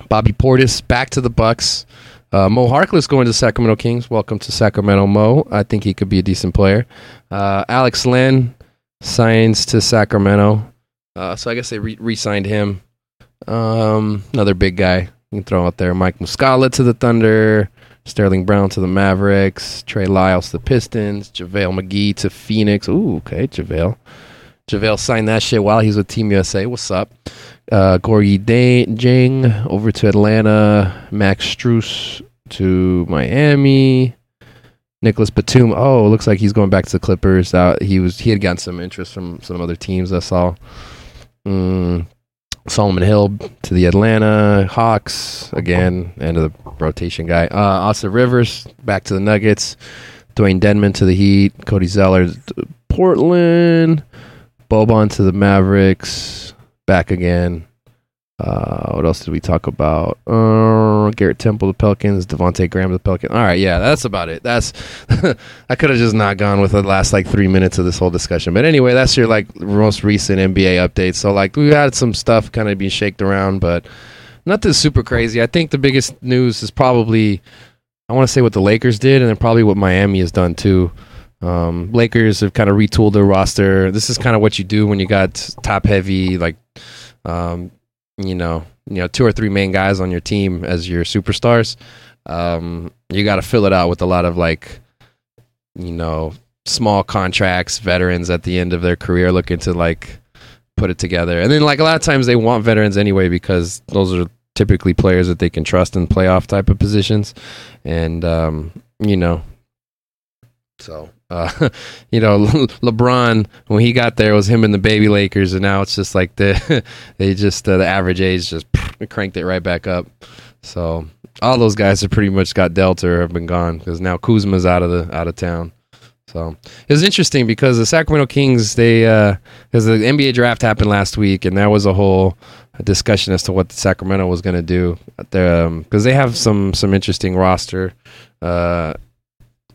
Bobby Portis back to the Bucks. Uh, Mo Harkless going to Sacramento Kings. Welcome to Sacramento, Mo. I think he could be a decent player. Uh, Alex Len signs to Sacramento. Uh, so I guess they re signed him. Um, another big guy you can throw out there. Mike Muscala to the Thunder. Sterling Brown to the Mavericks. Trey Lyles to the Pistons. JaVale McGee to Phoenix. Ooh, okay, JaVale. JaVale signed that shit while he's with Team USA. What's up? Uh, Gorgui Dieng over to Atlanta. Max Strus to Miami. Nicolas Batum. Oh, looks like he's going back to the Clippers. Uh, he was he had gotten some interest from some other teams. I saw. Mm, Solomon Hill to the Atlanta Hawks again, end of the rotation guy. Uh, Austin Rivers back to the Nuggets. Dewayne Dedmon to the Heat. Cody Zeller to Portland. Boban to the Mavericks. Back again. Uh, what else did we talk about? Uh, Garrett Temple, the Pelicans, Devonte Graham, the Pelicans. All right, yeah, that's about it. That's [laughs] I could have just not gone with the last like three minutes of this whole discussion. But anyway, that's your like most recent NBA update. So like we had some stuff kind of being shaked around, but nothing super crazy. I think the biggest news is probably I want to say what the Lakers did, and then probably what Miami has done too. Um, Lakers have kind of retooled their roster. This is kind of what you do when you got top heavy like. Um, you know, you know, two or three main guys on your team as your superstars, um, you got to fill it out with a lot of like, you know, small contracts, veterans at the end of their career looking to like put it together. And then like a lot of times they want veterans anyway because those are typically players that they can trust in playoff type of positions. And um, you know, so uh, [laughs] you know, Le- [laughs] LeBron when he got there was him and the baby Lakers, and now it's just like the [laughs] they just uh, the average age just cranked it right back up. So all those guys have pretty much got dealt or have been gone because now Kuzma's out of the out of town. So it was interesting because the Sacramento Kings they because uh, the NBA draft happened last week and that was a whole discussion as to what Sacramento was going to do because um, they have some some interesting roster. Uh,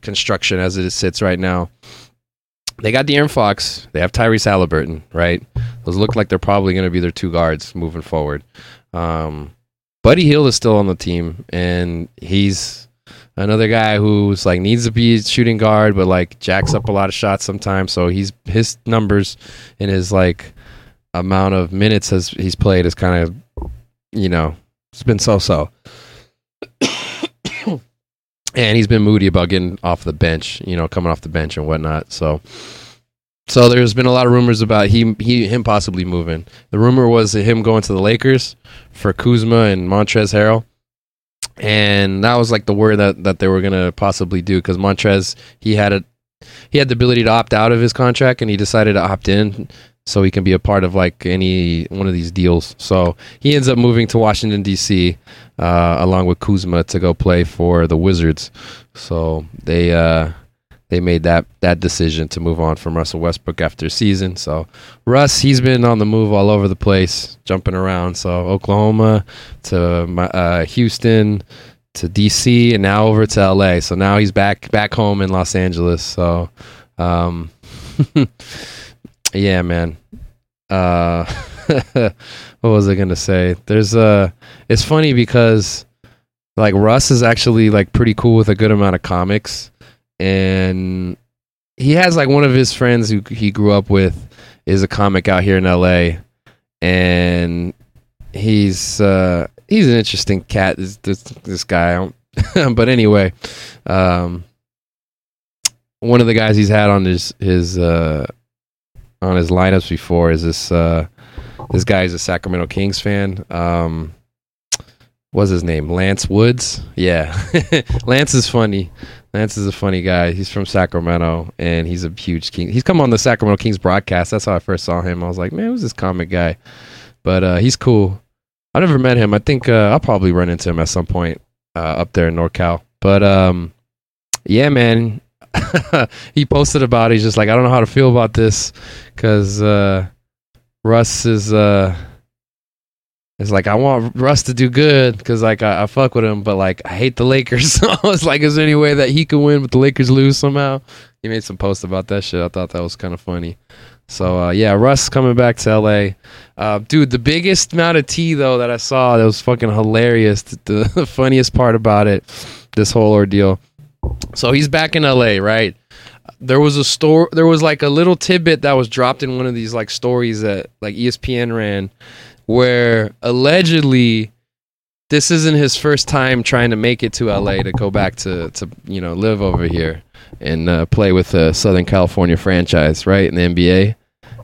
construction as it sits right now. They got De'Aaron Fox. They have Tyrese Haliburton, right? Those look like they're probably going to be their two guards moving forward. Um, Buddy Hield is still on the team, and he's another guy who's like needs to be shooting guard, but like jacks up a lot of shots sometimes. So he's his numbers and his like amount of minutes as he's played is kind of you know it's been so so and he's been moody about getting off the bench, you know, coming off the bench and whatnot. So, so there's been a lot of rumors about he, he him possibly moving. The rumor was him going to the Lakers for Kuzma and Montrezl Harrell, and that was like the word that that they were gonna possibly do because Montrez he had a he had the ability to opt out of his contract and he decided to opt in so he can be a part of like any one of these deals. So he ends up moving to Washington D.C. Uh, along with Kuzma to go play for the Wizards. So they uh, they made that that decision to move on from Russell Westbrook after season. So Russ, he's been on the move all over the place, jumping around. So Oklahoma to uh, Houston to DC and now over to LA. So now he's back back home in Los Angeles. So um, [laughs] yeah, man. Uh, [laughs] what was I gonna say? There's a. It's funny because like Russ is actually like pretty cool with a good amount of comics, and he has like one of his friends who he grew up with is a comic out here in L.A. and he's uh he's an interesting cat. This this, this guy, [laughs] but anyway, um, one of the guys he's had on his his uh, on his lineups before is this uh, this guy is a Sacramento Kings fan. Um, what's his name? Lance Woods. Yeah, [laughs] Lance is funny. Lance is a funny guy. He's from Sacramento, and he's a huge King. He's come on the Sacramento Kings broadcast. That's how I first saw him. I was like, man, who's this comic guy? But uh, he's cool. I never met him. I think uh, I'll probably run into him at some point uh, up there in NorCal. But um, yeah, man, [laughs] he posted about it. He's just like, I don't know how to feel about this because uh, Russ is uh, is like, I want Russ to do good because like I, I fuck with him, but like I hate the Lakers. [laughs] so I was like, is there any way that he could win, but the Lakers lose somehow? He made some posts about that shit. I thought that was kind of funny. So uh, yeah, Russ coming back to LA, uh, dude. The biggest amount of tea though that I saw that was fucking hilarious. The, the [laughs] funniest part about it, this whole ordeal. So he's back in LA, right? There was a store. There was like a little tidbit that was dropped in one of these like stories that like ESPN ran, where allegedly this isn't his first time trying to make it to LA to go back to to you know live over here and uh, play with a Southern California franchise, right in the NBA.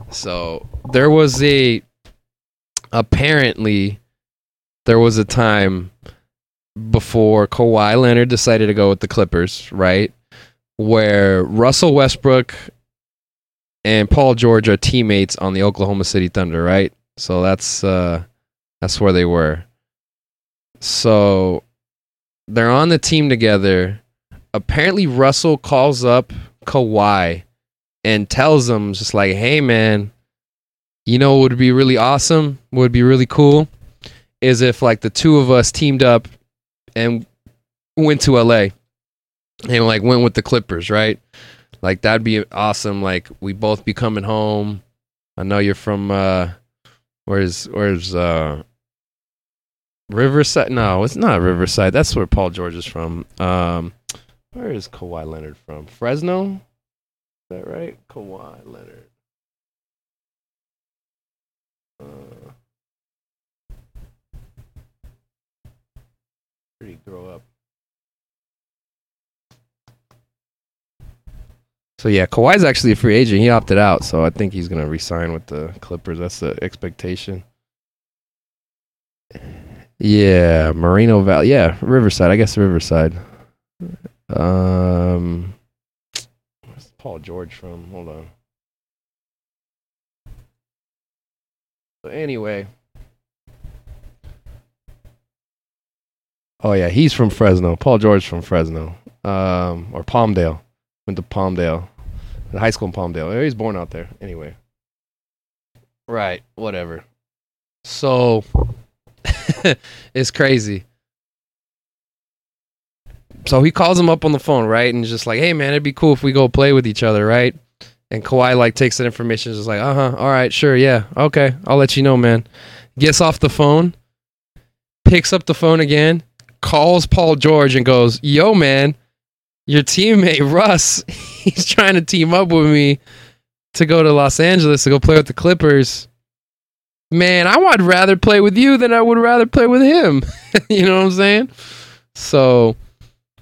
So there was a apparently there was a time before Kawhi Leonard decided to go with the Clippers, right? Where Russell Westbrook and Paul George are teammates on the Oklahoma City Thunder, right? So that's uh that's where they were. So they're on the team together. Apparently Russell calls up Kawhi and tells him just like, "Hey man, you know what would be really awesome? What would be really cool is if like the two of us teamed up and went to LA and like went with the Clippers, right? Like that'd be awesome. Like we both be coming home. I know you're from uh where's where's uh Riverside? No, it's not Riverside. That's where Paul George is from. Um where is Kawhi Leonard from? Fresno? Is that right? Kawhi Leonard. Uh, did grow up? So yeah, Kawhi's actually a free agent. He opted out, so I think he's gonna resign with the Clippers. That's the expectation. Yeah, Moreno Valley. Yeah, Riverside. I guess Riverside. Um, where's Paul George from? Hold on. So anyway. Oh yeah, he's from Fresno. Paul George from Fresno. Um, or Palmdale. Went to Palmdale. In high school in Palmdale. He was born out there. Anyway. Right. Whatever. So [laughs] it's crazy. So he calls him up on the phone, right? And just like, hey man, it'd be cool if we go play with each other, right? And Kawhi like takes that information, just like, uh huh, all right, sure, yeah, okay, I'll let you know, man. Gets off the phone, picks up the phone again, calls Paul George and goes, yo, man, your teammate Russ, [laughs] he's trying to team up with me to go to Los Angeles to go play with the Clippers. Man, I would rather play with you than I would rather play with him. [laughs] you know what I'm saying? So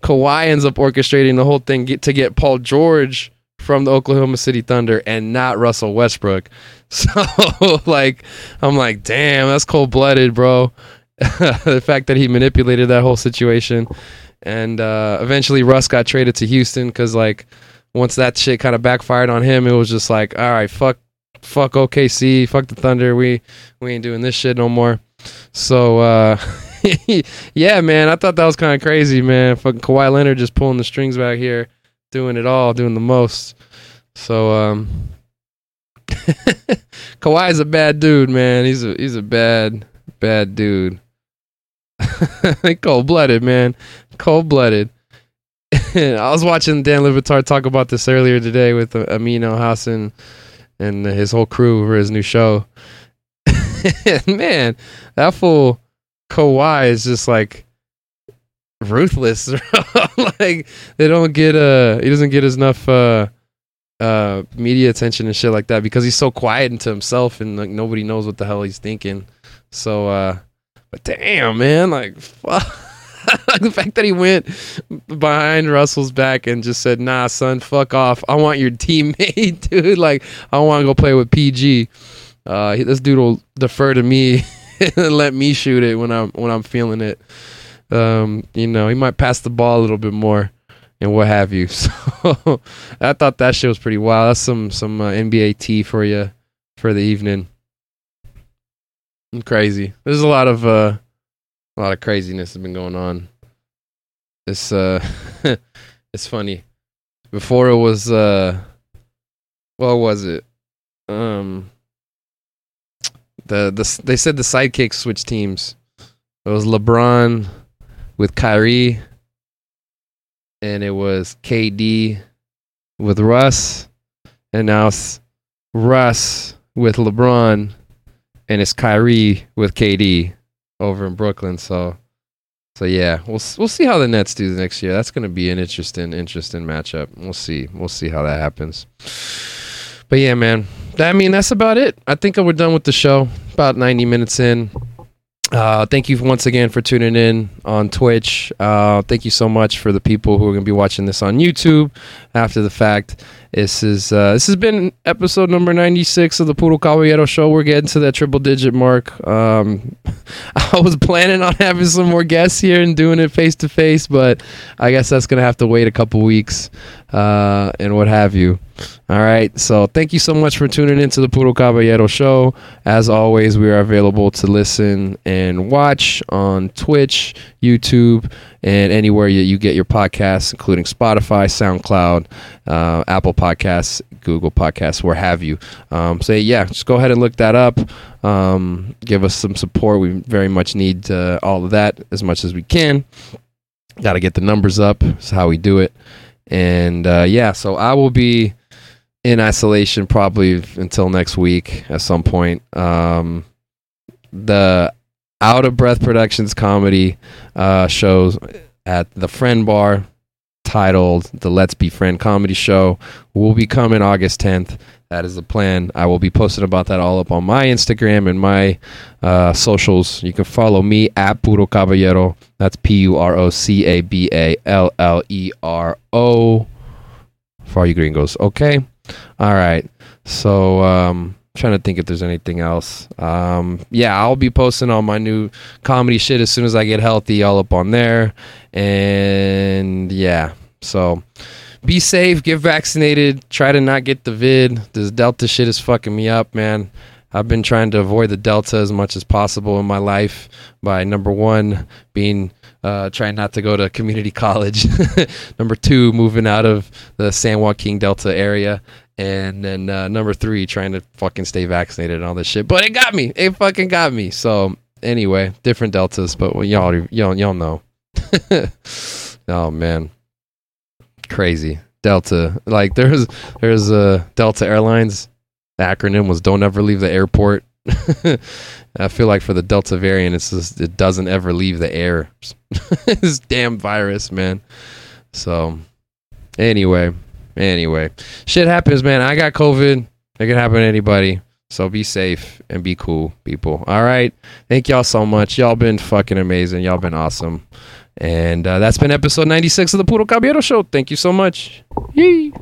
Kawhi ends up orchestrating the whole thing to get Paul George from the Oklahoma City Thunder and not Russell Westbrook. [laughs] So like I'm like, damn, that's cold blooded, bro. [laughs] the fact that he manipulated that whole situation. And uh, eventually Russ got traded to Houston because like once that shit kind of backfired on him, it was just like, all right, fuck fuck OKC, fuck the Thunder. We we ain't doing this shit no more. So uh [laughs] yeah, man, I thought that was kind of crazy, man. Fucking Kawhi Leonard just pulling the strings back here, doing it all, doing the most. So um [laughs] Kawhi's a bad dude, man. He's a he's a bad bad dude. [laughs] Cold blooded, man. Cold blooded. [laughs] I was watching Dan Le Batard talk about this earlier today with uh, Amin Elhassan and his whole crew for his new show. [laughs] man, that fool Kawhi is just like ruthless. like they don't get uh he doesn't get enough uh uh media attention and shit like that because he's so quiet into himself and like nobody knows what the hell he's thinking. So uh but damn man, like fuck [laughs] the fact that he went behind Russell's back and just said, "Nah, son, fuck off. I want your [laughs] teammate, dude. Like, I want to go play with PG. Uh, this dude will defer to me [laughs] and let me shoot it when I'm when I'm feeling it. Um, you know, he might pass the ball a little bit more." And what have you? So I thought that shit was pretty wild. That's some some uh, NBA tea for you for the evening. Crazy. There's a lot of uh, a lot of craziness has been going on. It's uh, [laughs] it's funny. Before it was uh, what was it? Um, the the they said the sidekicks switched teams. It was LeBron with Kyrie, and it was KD with Russ, and now it's Russ with LeBron, and it's Kyrie with KD over in Brooklyn. So, so yeah, we'll we'll see how the Nets do next year. That's going to be an interesting interesting matchup. We'll see. We'll see how that happens. But yeah, man. I mean, that's about it. I think we're done with the show. About ninety minutes in. Uh, thank you once again for tuning in on Twitch. Uh, thank you so much for the people who are going to be watching this on YouTube after the fact. This is uh, this has been episode number ninety six of the Puro Caballero Show. We're getting to that triple digit mark. Um, [laughs] I was planning on having some more guests here and doing it face to face, but I guess that's gonna have to wait a couple weeks uh, and what have you. All right. So thank you so much for tuning into the Puro Caballero Show. As always, we are available to listen and watch on Twitch, YouTube, and anywhere you, you get your podcasts, including Spotify, SoundCloud, uh, Apple Podcasts, Google Podcasts, where have you. Um, so yeah, just go ahead and look that up. Um, give us some support. We very much need uh, all of that as much as we can. Got to get the numbers up. That's how we do it. And uh, yeah, so I will be in isolation probably until next week at some point. Um, the Outta Breath Productions comedy uh, shows at the Friend Bar titled the Let's Be Friend Comedy Show will be coming August 10th. That is the plan. I will be posting about that all up on my Instagram and my uh, socials. You can follow me at Puro Caballero. That's P U R O C A B A L L E R O for all you gringos. Okay. All right. So, um, trying to think if there's anything else. Um, yeah, I'll be posting all my new comedy shit as soon as I get healthy, all up on there. And yeah, so be safe, get vaccinated, try to not get the vid. This Delta shit is fucking me up, man. I've been trying to avoid the Delta as much as possible in my life by number one, being uh, trying not to go to community [laughs] college. [laughs] number two, moving out of the San Joaquin Delta area. And then uh, number three, trying to fucking stay vaccinated and all this shit. But it got me. It fucking got me. So anyway, different deltas, but y'all y'all y'all know. [laughs] oh man crazy. Delta, like there's there's a uh, Delta Airlines. The acronym was "Don't ever leave the airport." [laughs] I feel like for the Delta variant, it's just it doesn't ever leave the air. [laughs] this damn virus, man. So, anyway, anyway, shit happens, man. I got COVID. It can happen to anybody. So be safe and be cool, people. All right. Thank y'all so much. Y'all been fucking amazing. Y'all been awesome. And uh, that's been episode 96 of the Puro Caballero Show. Thank you so much. Yee.